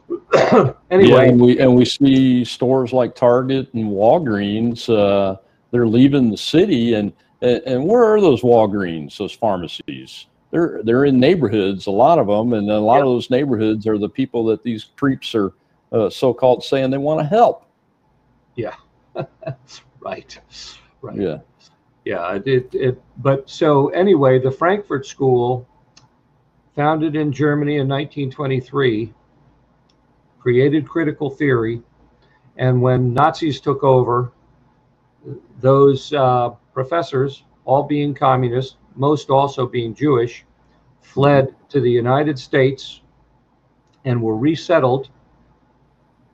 anyway, yeah, and we and we see stores like Target and Walgreens. Uh, they're leaving the city, and and where are those Walgreens, those pharmacies? They're they're in neighborhoods, a lot of them, and a lot yep. of those neighborhoods are the people that these creeps are uh, so-called saying they want to help. Yeah, right, right. Yeah, yeah. It, it but so anyway, the Frankfurt School, founded in Germany in 1923 created critical theory. And when Nazis took over, those uh, professors, all being communist, most also being Jewish, fled to the United States and were resettled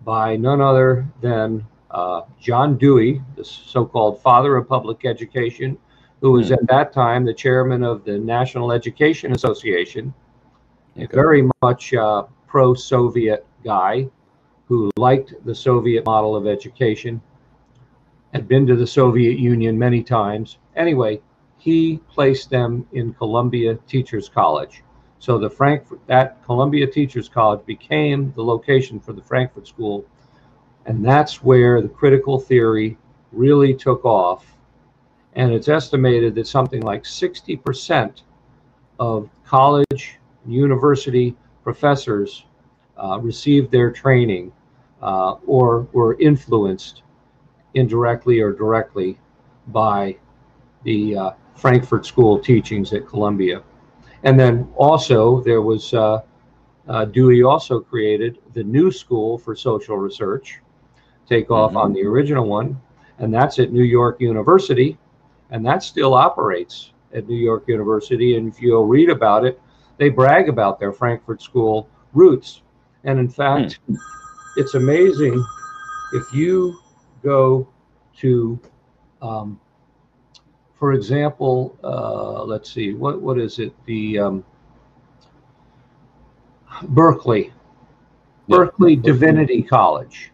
by none other than uh, John Dewey, the so called father of public education, who was mm-hmm. at that time the chairman of the National Education Association. Very much uh, pro Soviet guy who liked the Soviet model of education, had been to the Soviet Union many times. Anyway, he placed them in Columbia Teachers College. So the Frankfurt that Columbia Teachers College became the location for the Frankfurt School, and that's where the critical theory really took off. And it's estimated that something like 60% of college, university professors uh, received their training uh, or were influenced indirectly or directly by the uh, Frankfurt School teachings at Columbia. And then also there was uh, uh Dewey also created the new school for social research, take off mm-hmm. on the original one, and that's at New York University, and that still operates at New York University. And if you'll read about it, they brag about their Frankfurt School roots and in fact, mm. it's amazing if you go to, um, for example, uh, let's see, what what is it? The um, Berkeley. Berkeley Divinity College.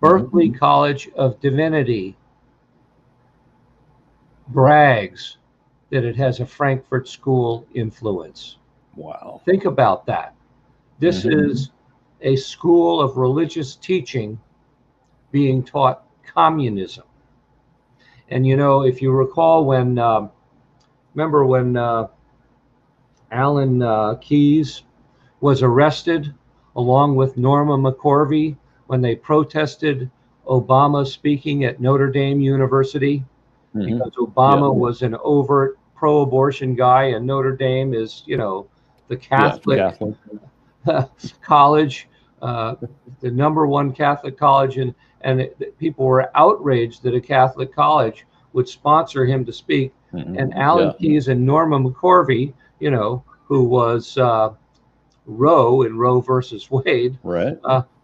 Berkeley College of Divinity brags that it has a Frankfurt School influence. Wow. Think about that. This Mhm. is a school of religious teaching being taught communism. And you know, if you recall when, um remember when uh, Alan uh, Keyes was arrested along with Norma McCorvey when they protested Obama speaking at Notre Dame University Mhm. because Obama Yeah. was an overt pro-abortion guy, and Notre Dame is, you know, the Yeah, Catholic Catholic. college, uh, the number one Catholic college, and and it, people were outraged that a Catholic college would sponsor him to speak. Mhm. And Alan Yeah. Keyes and Norma McCorvey, you know, who was uh, Roe in Roe versus Wade, Right.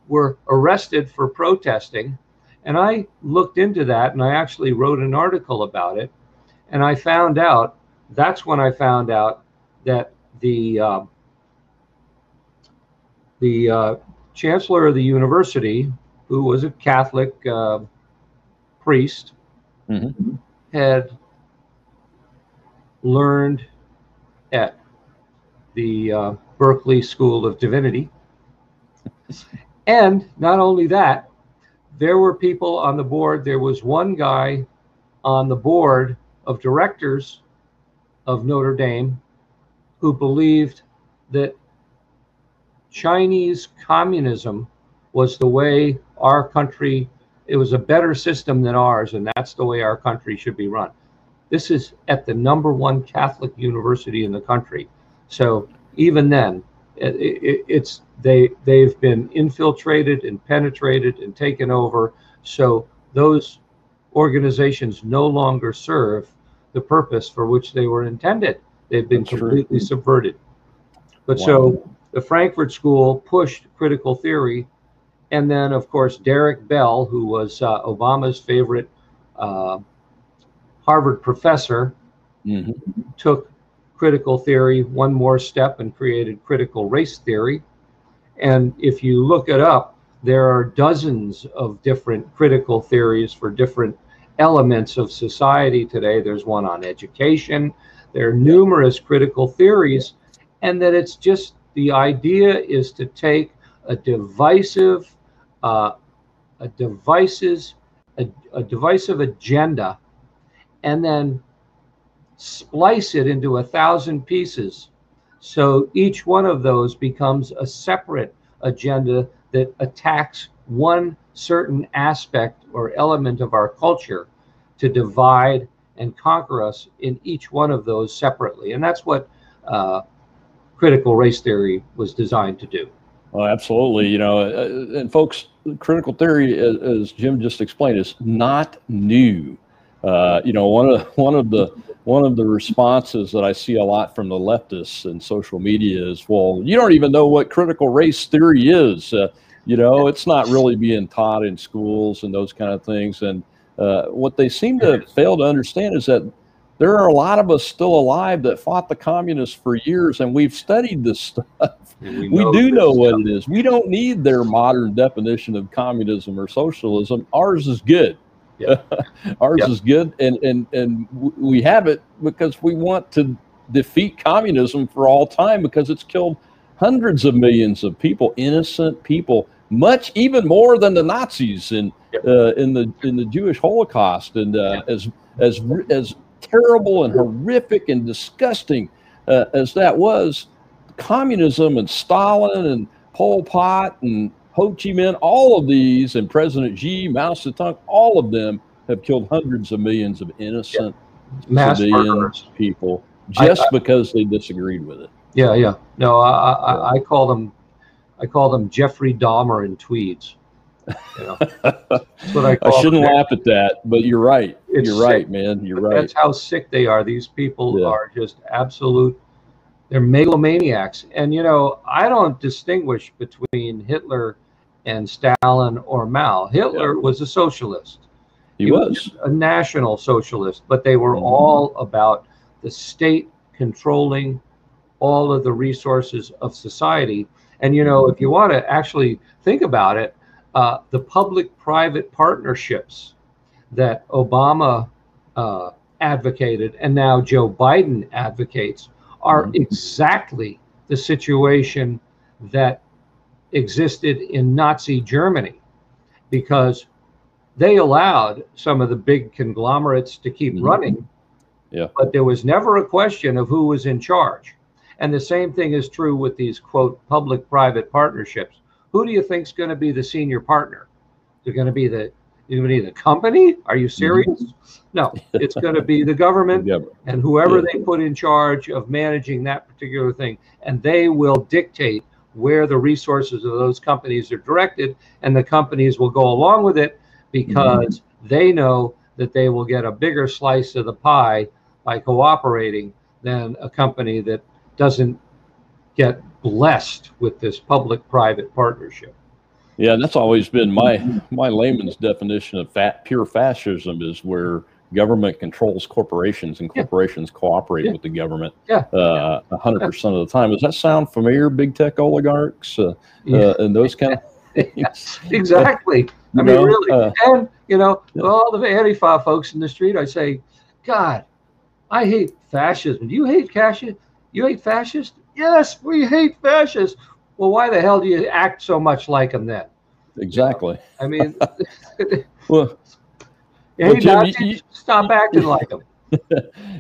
were arrested for protesting. And I looked into that and I actually wrote an article about it. And I found out that's when I found out that the uh, the uh, chancellor of the university, who was a Catholic uh, priest, Mhm. had learned at the uh, Berkeley School of Divinity. And not only that, there were people on the board. There was one guy on the board of directors of Notre Dame who believed that Chinese communism was the way our country, it was a better system than ours, and that's the way our country should be run. This is at the number one Catholic university in the country. So even then, it, it, it's they they've been infiltrated and penetrated and taken over. So those organizations no longer serve the purpose for which they were intended. They've been completely subverted. But Wow. so the Frankfurt School pushed critical theory, and then of course Derek Bell, who was uh, Obama's favorite uh, Harvard professor, Mhm. took critical theory one more step and created critical race theory. And if you look it up, there are dozens of different critical theories for different elements of society today. There's one on education. There are numerous critical theories, and that it's just the idea is to take a divisive, uh, a devices, a, a divisive agenda, and then splice it into a thousand pieces. So each one of those becomes a separate agenda that attacks one certain aspect or element of our culture to divide and conquer us in each one of those separately. And that's what uh, critical race theory was designed to do. Oh, absolutely. You know, uh, and folks, critical theory, as, as Jim just explained, is not new. Uh, you know, one of one of the one of the responses that I see a lot from the leftists and social media is, "Well, you don't even know what critical race theory is. Uh, you know, it's not really being taught in schools and those kind of things." And uh, what they seem to fail to understand is that there are a lot of us still alive that fought the communists for years, and we've studied this stuff we do know what it is. We don't need their modern definition of communism or socialism. Ours is good. Yeah. Ours is good, and and and we have it because we want to defeat communism for all time because it's killed hundreds of millions of people, innocent people, much even more than the Nazis in uh, in the in the Jewish Holocaust, and uh, as as as terrible and horrific and disgusting uh, as that was, communism and Stalin and Pol Pot and Ho Chi Minh, all of these, and President Xi, Mao Zedong, all of them have killed hundreds of millions of innocent mass civilian murderers. people I- just because they disagreed with it. Yeah, yeah. No, I, I, I call them, I call them Jeffrey Dahmer in tweeds. You know, I I shouldn't them. laugh at that, but you're right. It's you're right, man. You're right. That's how sick they are. These people Yeah. are just absolute. They're megalomaniacs, and you know I don't distinguish between Hitler and Stalin or Mao. Hitler was a socialist. He was. a national socialist, but they were Mhm. all about the state controlling all of the resources of society. And you know, if you want to actually think about it, uh, the public-private partnerships that Obama uh, advocated and now Joe Biden advocates are mm-hmm. exactly the situation that existed in Nazi Germany because they allowed some of the big conglomerates to keep mm-hmm. running. Yeah. But there was never a question of who was in charge. And the same thing is true with these quote public private partnerships. Who do you think is going to be the senior partner? They're going to be the to the company? Are you serious? Mm-hmm. No, it's going to be the government and whoever yeah. they put in charge of managing that particular thing, and they will dictate where the resources of those companies are directed, and the companies will go along with it because mm-hmm. they know that they will get a bigger slice of the pie by cooperating than a company that doesn't get blessed with this public-private partnership. Yeah, that's always been my my layman's definition of fat, pure fascism is where government controls corporations and corporations yeah. cooperate yeah. with the government yeah. uh, 100% of the time. Does that sound familiar, big tech oligarchs uh, uh, and those kind of things? exactly. I mean, know, really. Uh, and, you know, all the Antifa folks in the street, I say, God, I hate fascism. Do you hate fascism? You hate fascists? Yes, we hate fascists. Well, why the hell do you act so much like them then? Exactly. I mean, well, hey, well, Jim, you, stop you, acting like them.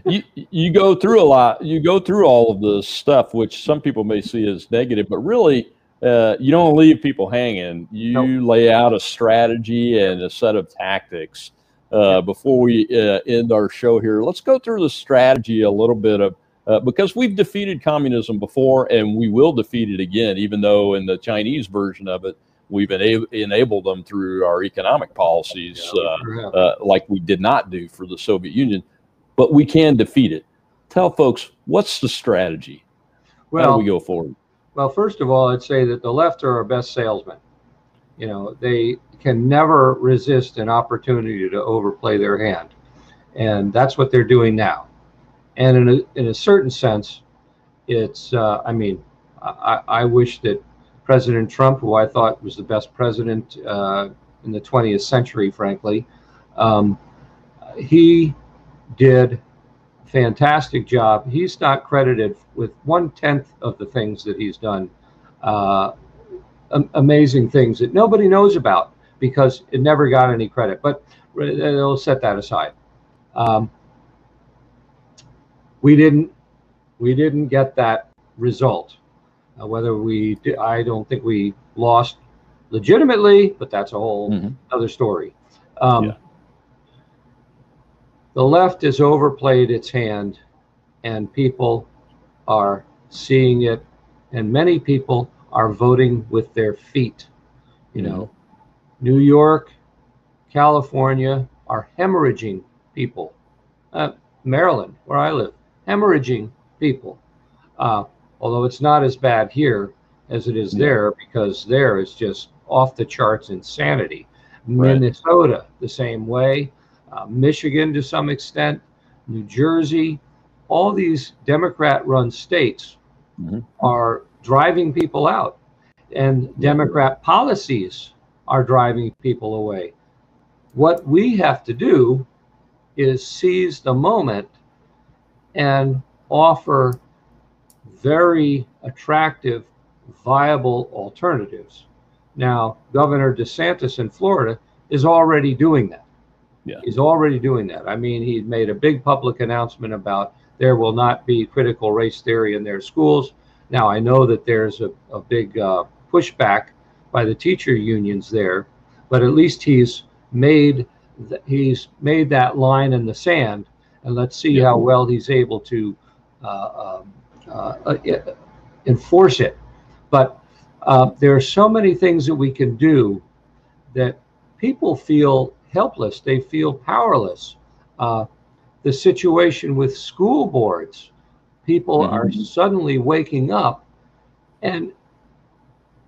you you go through a lot. You go through all of the stuff, which some people may see as negative, but really, uh, you don't leave people hanging. You nope. lay out a strategy and a set of tactics. Uh, before we uh, end our show here, let's go through the strategy a little bit of uh, because we've defeated communism before and we will defeat it again, even though in the Chinese version of it, we've ena- enabled them through our economic policies, uh, uh, like we did not do for the Soviet Union. But we can defeat it. Tell folks what's the strategy? Well, How do we go forward? Well, first of all, I'd say that the left are our best salesmen. You know, they can never resist an opportunity to overplay their hand. And that's what they're doing now. And in a, in a certain sense, it's, uh, I mean, I, I wish that President Trump, who I thought was the best president uh, in the 20th century, frankly, um, he did a fantastic job. He's not credited with one tenth of the things that he's done. Uh, amazing things that nobody knows about because it never got any credit. But they'll set that aside. Um, we didn't we didn't get that result. Uh, whether we did, I don't think we lost legitimately, but that's a whole mm-hmm. other story. Um, yeah. The left has overplayed its hand, and people are seeing it, and many people are voting with their feet. You know, mm-hmm. New York, California are hemorrhaging people. Uh, Maryland, where I live, hemorrhaging people. Uh, although it's not as bad here as it is yeah. there because there is just off the charts insanity. Right. Minnesota, the same way. Uh, Michigan, to some extent. New Jersey. All these Democrat run states mm-hmm. are driving people out, and Democrat policies are driving people away. What we have to do is seize the moment and offer very attractive, viable alternatives. Now, Governor DeSantis in Florida is already doing that. Yeah. He's already doing that. I mean, he made a big public announcement about there will not be critical race theory in their schools. Now, I know that there's a, a big uh, pushback by the teacher unions there, but at least he's made th- he's made that line in the sand and let's see how well he's able to uh, um, uh, uh, enforce it. But uh, there are so many things that we can do that people feel helpless. They feel powerless. Uh, the situation with school boards, people mm-hmm. are suddenly waking up, and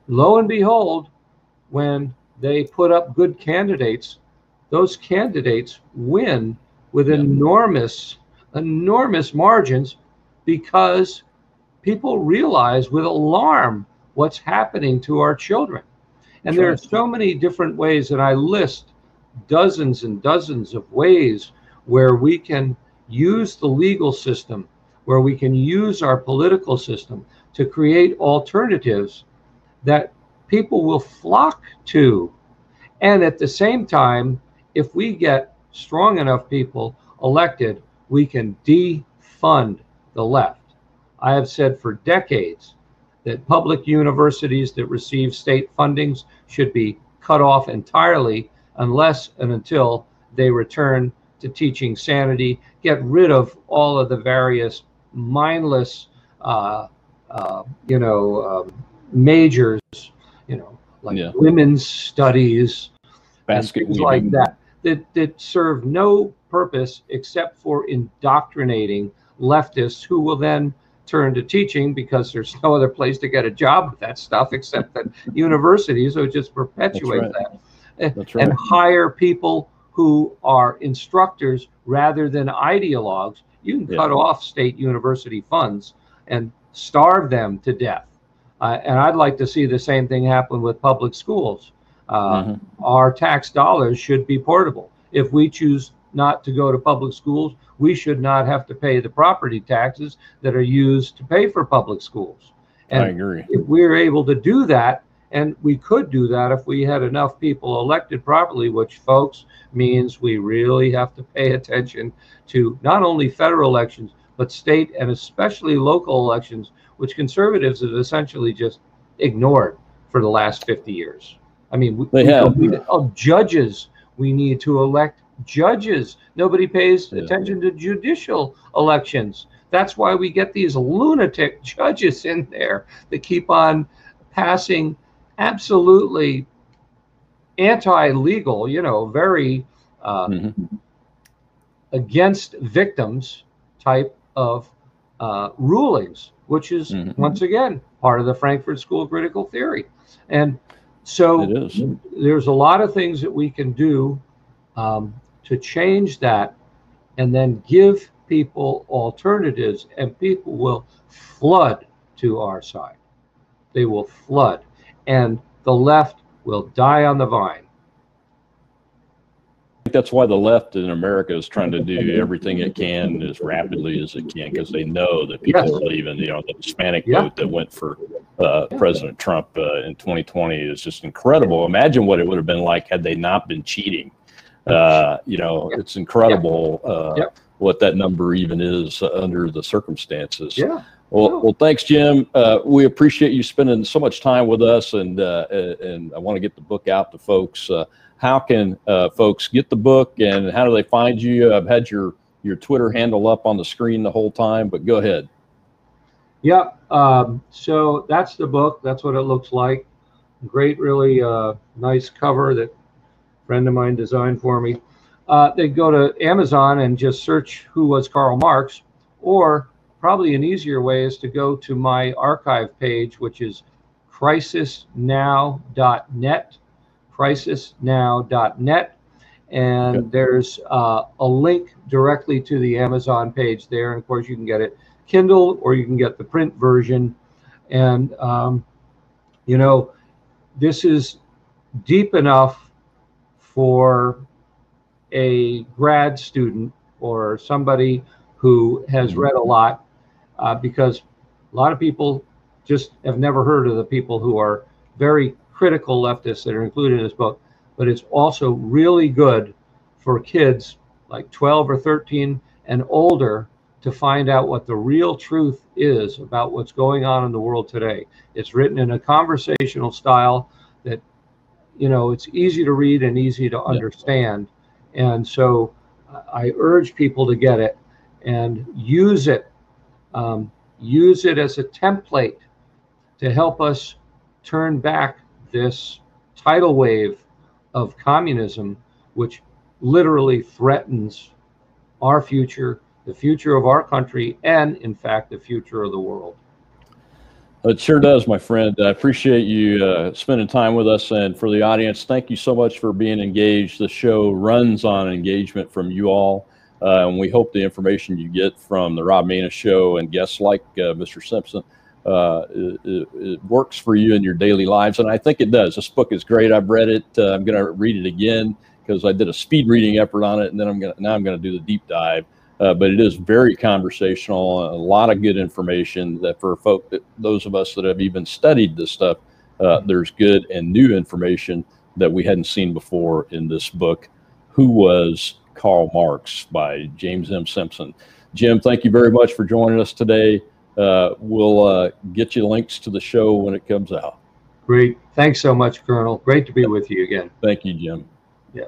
lo and behold, when they put up good candidates, those candidates win with yeah. enormous, enormous margins because people realize with alarm what's happening to our children. And there are so many different ways, and I list dozens and dozens of ways where we can use the legal system, where we can use our political system to create alternatives that people will flock to. And at the same time, if we get strong enough people elected, we can defund the left. I have said for decades that public universities that receive state fundings should be cut off entirely unless and until they return to teaching sanity, get rid of all of the various mindless, uh, uh, you know, um, majors, you know, like yeah. women's studies, basket like that, that that serve no purpose except for indoctrinating leftists who will then turn to teaching because there's no other place to get a job with that stuff except at universities. So just perpetuate right. that. Right. And hire people who are instructors rather than ideologues. You can yeah. cut off state university funds and starve them to death. Uh, and I'd like to see the same thing happen with public schools. Uh, mm-hmm. Our tax dollars should be portable. If we choose not to go to public schools, we should not have to pay the property taxes that are used to pay for public schools. And I agree. If we're able to do that, and we could do that if we had enough people elected properly, which, folks, means we really have to pay attention to not only federal elections, but state and especially local elections, which conservatives have essentially just ignored for the last 50 years. I mean, they we, have. We, oh, judges, we need to elect judges. Nobody pays yeah. attention to judicial elections. That's why we get these lunatic judges in there that keep on passing absolutely anti-legal, you know, very uh, mm-hmm. against victims type of uh, rulings, which is mm-hmm. once again part of the Frankfurt School critical theory. And so there's a lot of things that we can do um, to change that and then give people alternatives, and people will flood to our side. They will flood, and the left will die on the vine. That's why the left in America is trying to do everything it can as rapidly as it can because they know that people yes. are leaving. You know, the Hispanic yeah. vote that went for uh, President Trump uh, in 2020 is just incredible. Imagine what it would have been like had they not been cheating uh, you know, yeah. it's incredible uh, what that number even is under the circumstances. Yeah. Well, well, thanks, Jim. Uh, we appreciate you spending so much time with us, and uh, and I want to get the book out to folks. Uh, how can uh, folks get the book, and how do they find you? I've had your your Twitter handle up on the screen the whole time, but go ahead. Yep. Um, so that's the book. That's what it looks like. Great, really uh, nice cover that friend of mine designed for me. Uh, they go to Amazon and just search who was Karl Marx, or probably an easier way is to go to my archive page, which is crisisnow.net, crisisnow.net. And okay. there's uh, a link directly to the Amazon page there. And of course, you can get it Kindle or you can get the print version. And, um, you know, this is deep enough for a grad student or somebody who has mm-hmm. read a lot uh, because a lot of people just have never heard of the people who are very critical leftists that are included in this book. But it's also really good for kids like 12 or 13 and older to find out what the real truth is about what's going on in the world today. It's written in a conversational style that you know, it's easy to read and easy to understand. Yeah. And so I urge people to get it and use it. Um, use it as a template to help us turn back this tidal wave of communism, which literally threatens our future, the future of our country, and in fact, the future of the world. It sure does, my friend. I appreciate you uh, spending time with us. And for the audience, thank you so much for being engaged. The show runs on engagement from you all. Uh, and we hope the information you get from the Rob Maness Show and guests like uh, Mr. Simpson uh, it, it, works for you in your daily lives. And I think it does. This book is great. I've read it. Uh, I'm going to read it again because I did a speed reading effort on it, and then I'm going to now I'm going to do the deep dive. Uh, but it is very conversational. A lot of good information that for folk, those of us that have even studied this stuff, uh, there's good and new information that we hadn't seen before in this book. Who was Karl Marx by James M. Simpson? Jim, thank you very much for joining us today. Uh, we'll uh, get you links to the show when it comes out. Great. Thanks so much, Colonel. Great to be with you again. Thank you, Jim. Yeah.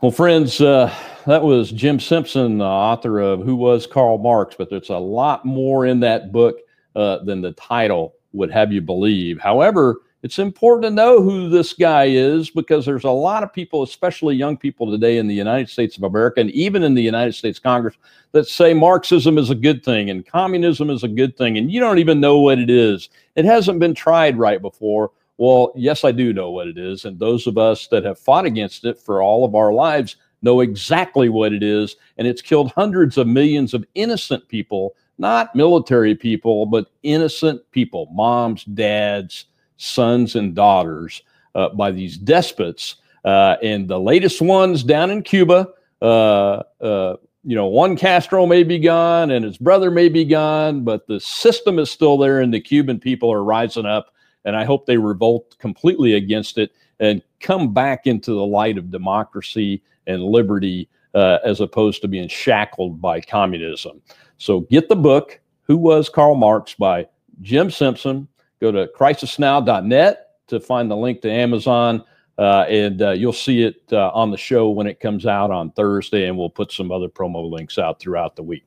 Well, friends, uh, that was Jim Simpson, author of Who Was Karl Marx, but there's a lot more in that book uh, than the title would have you believe. However, it's important to know who this guy is because there's a lot of people, especially young people today in the United States of America and even in the United States Congress, that say Marxism is a good thing and communism is a good thing, and you don't even know what it is. It hasn't been tried right before. Well, yes, I do know what it is. And those of us that have fought against it for all of our lives know exactly what it is. And it's killed hundreds of millions of innocent people, not military people, but innocent people, moms, dads, sons and daughters uh, by these despots. Uh, and the latest ones down in Cuba, uh, uh, you know, one Castro may be gone and his brother may be gone, but the system is still there, and the Cuban people are rising up. And I hope they revolt completely against it and come back into the light of democracy and liberty uh, as opposed to being shackled by communism. So get the book, Who Was Karl Marx by Jim Simpson. Go to crisisnow.net to find the link to Amazon, uh, and uh, you'll see it uh, on the show when it comes out on Thursday, and we'll put some other promo links out throughout the week.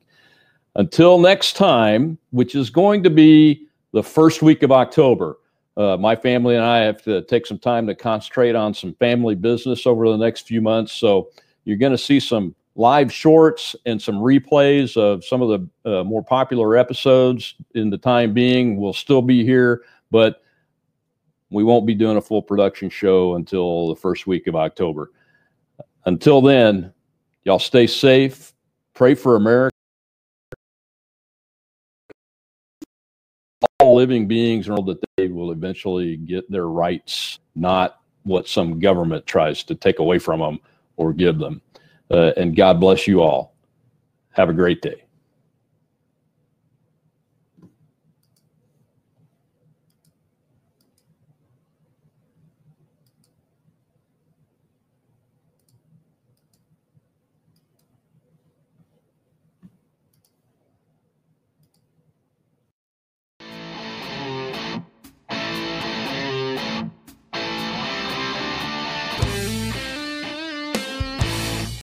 Until next time, which is going to be the first week of October, uh, my family and I have to take some time to concentrate on some family business over the next few months. So you're going to see some live shorts and some replays of some of the uh, more popular episodes in the time being. We'll still be here, but we won't be doing a full production show until the first week of October. Until then, y'all stay safe, pray for America. All living beings know that they will eventually get their rights, not what some government tries to take away from them or give them. Uh, and God bless you all. Have a great day.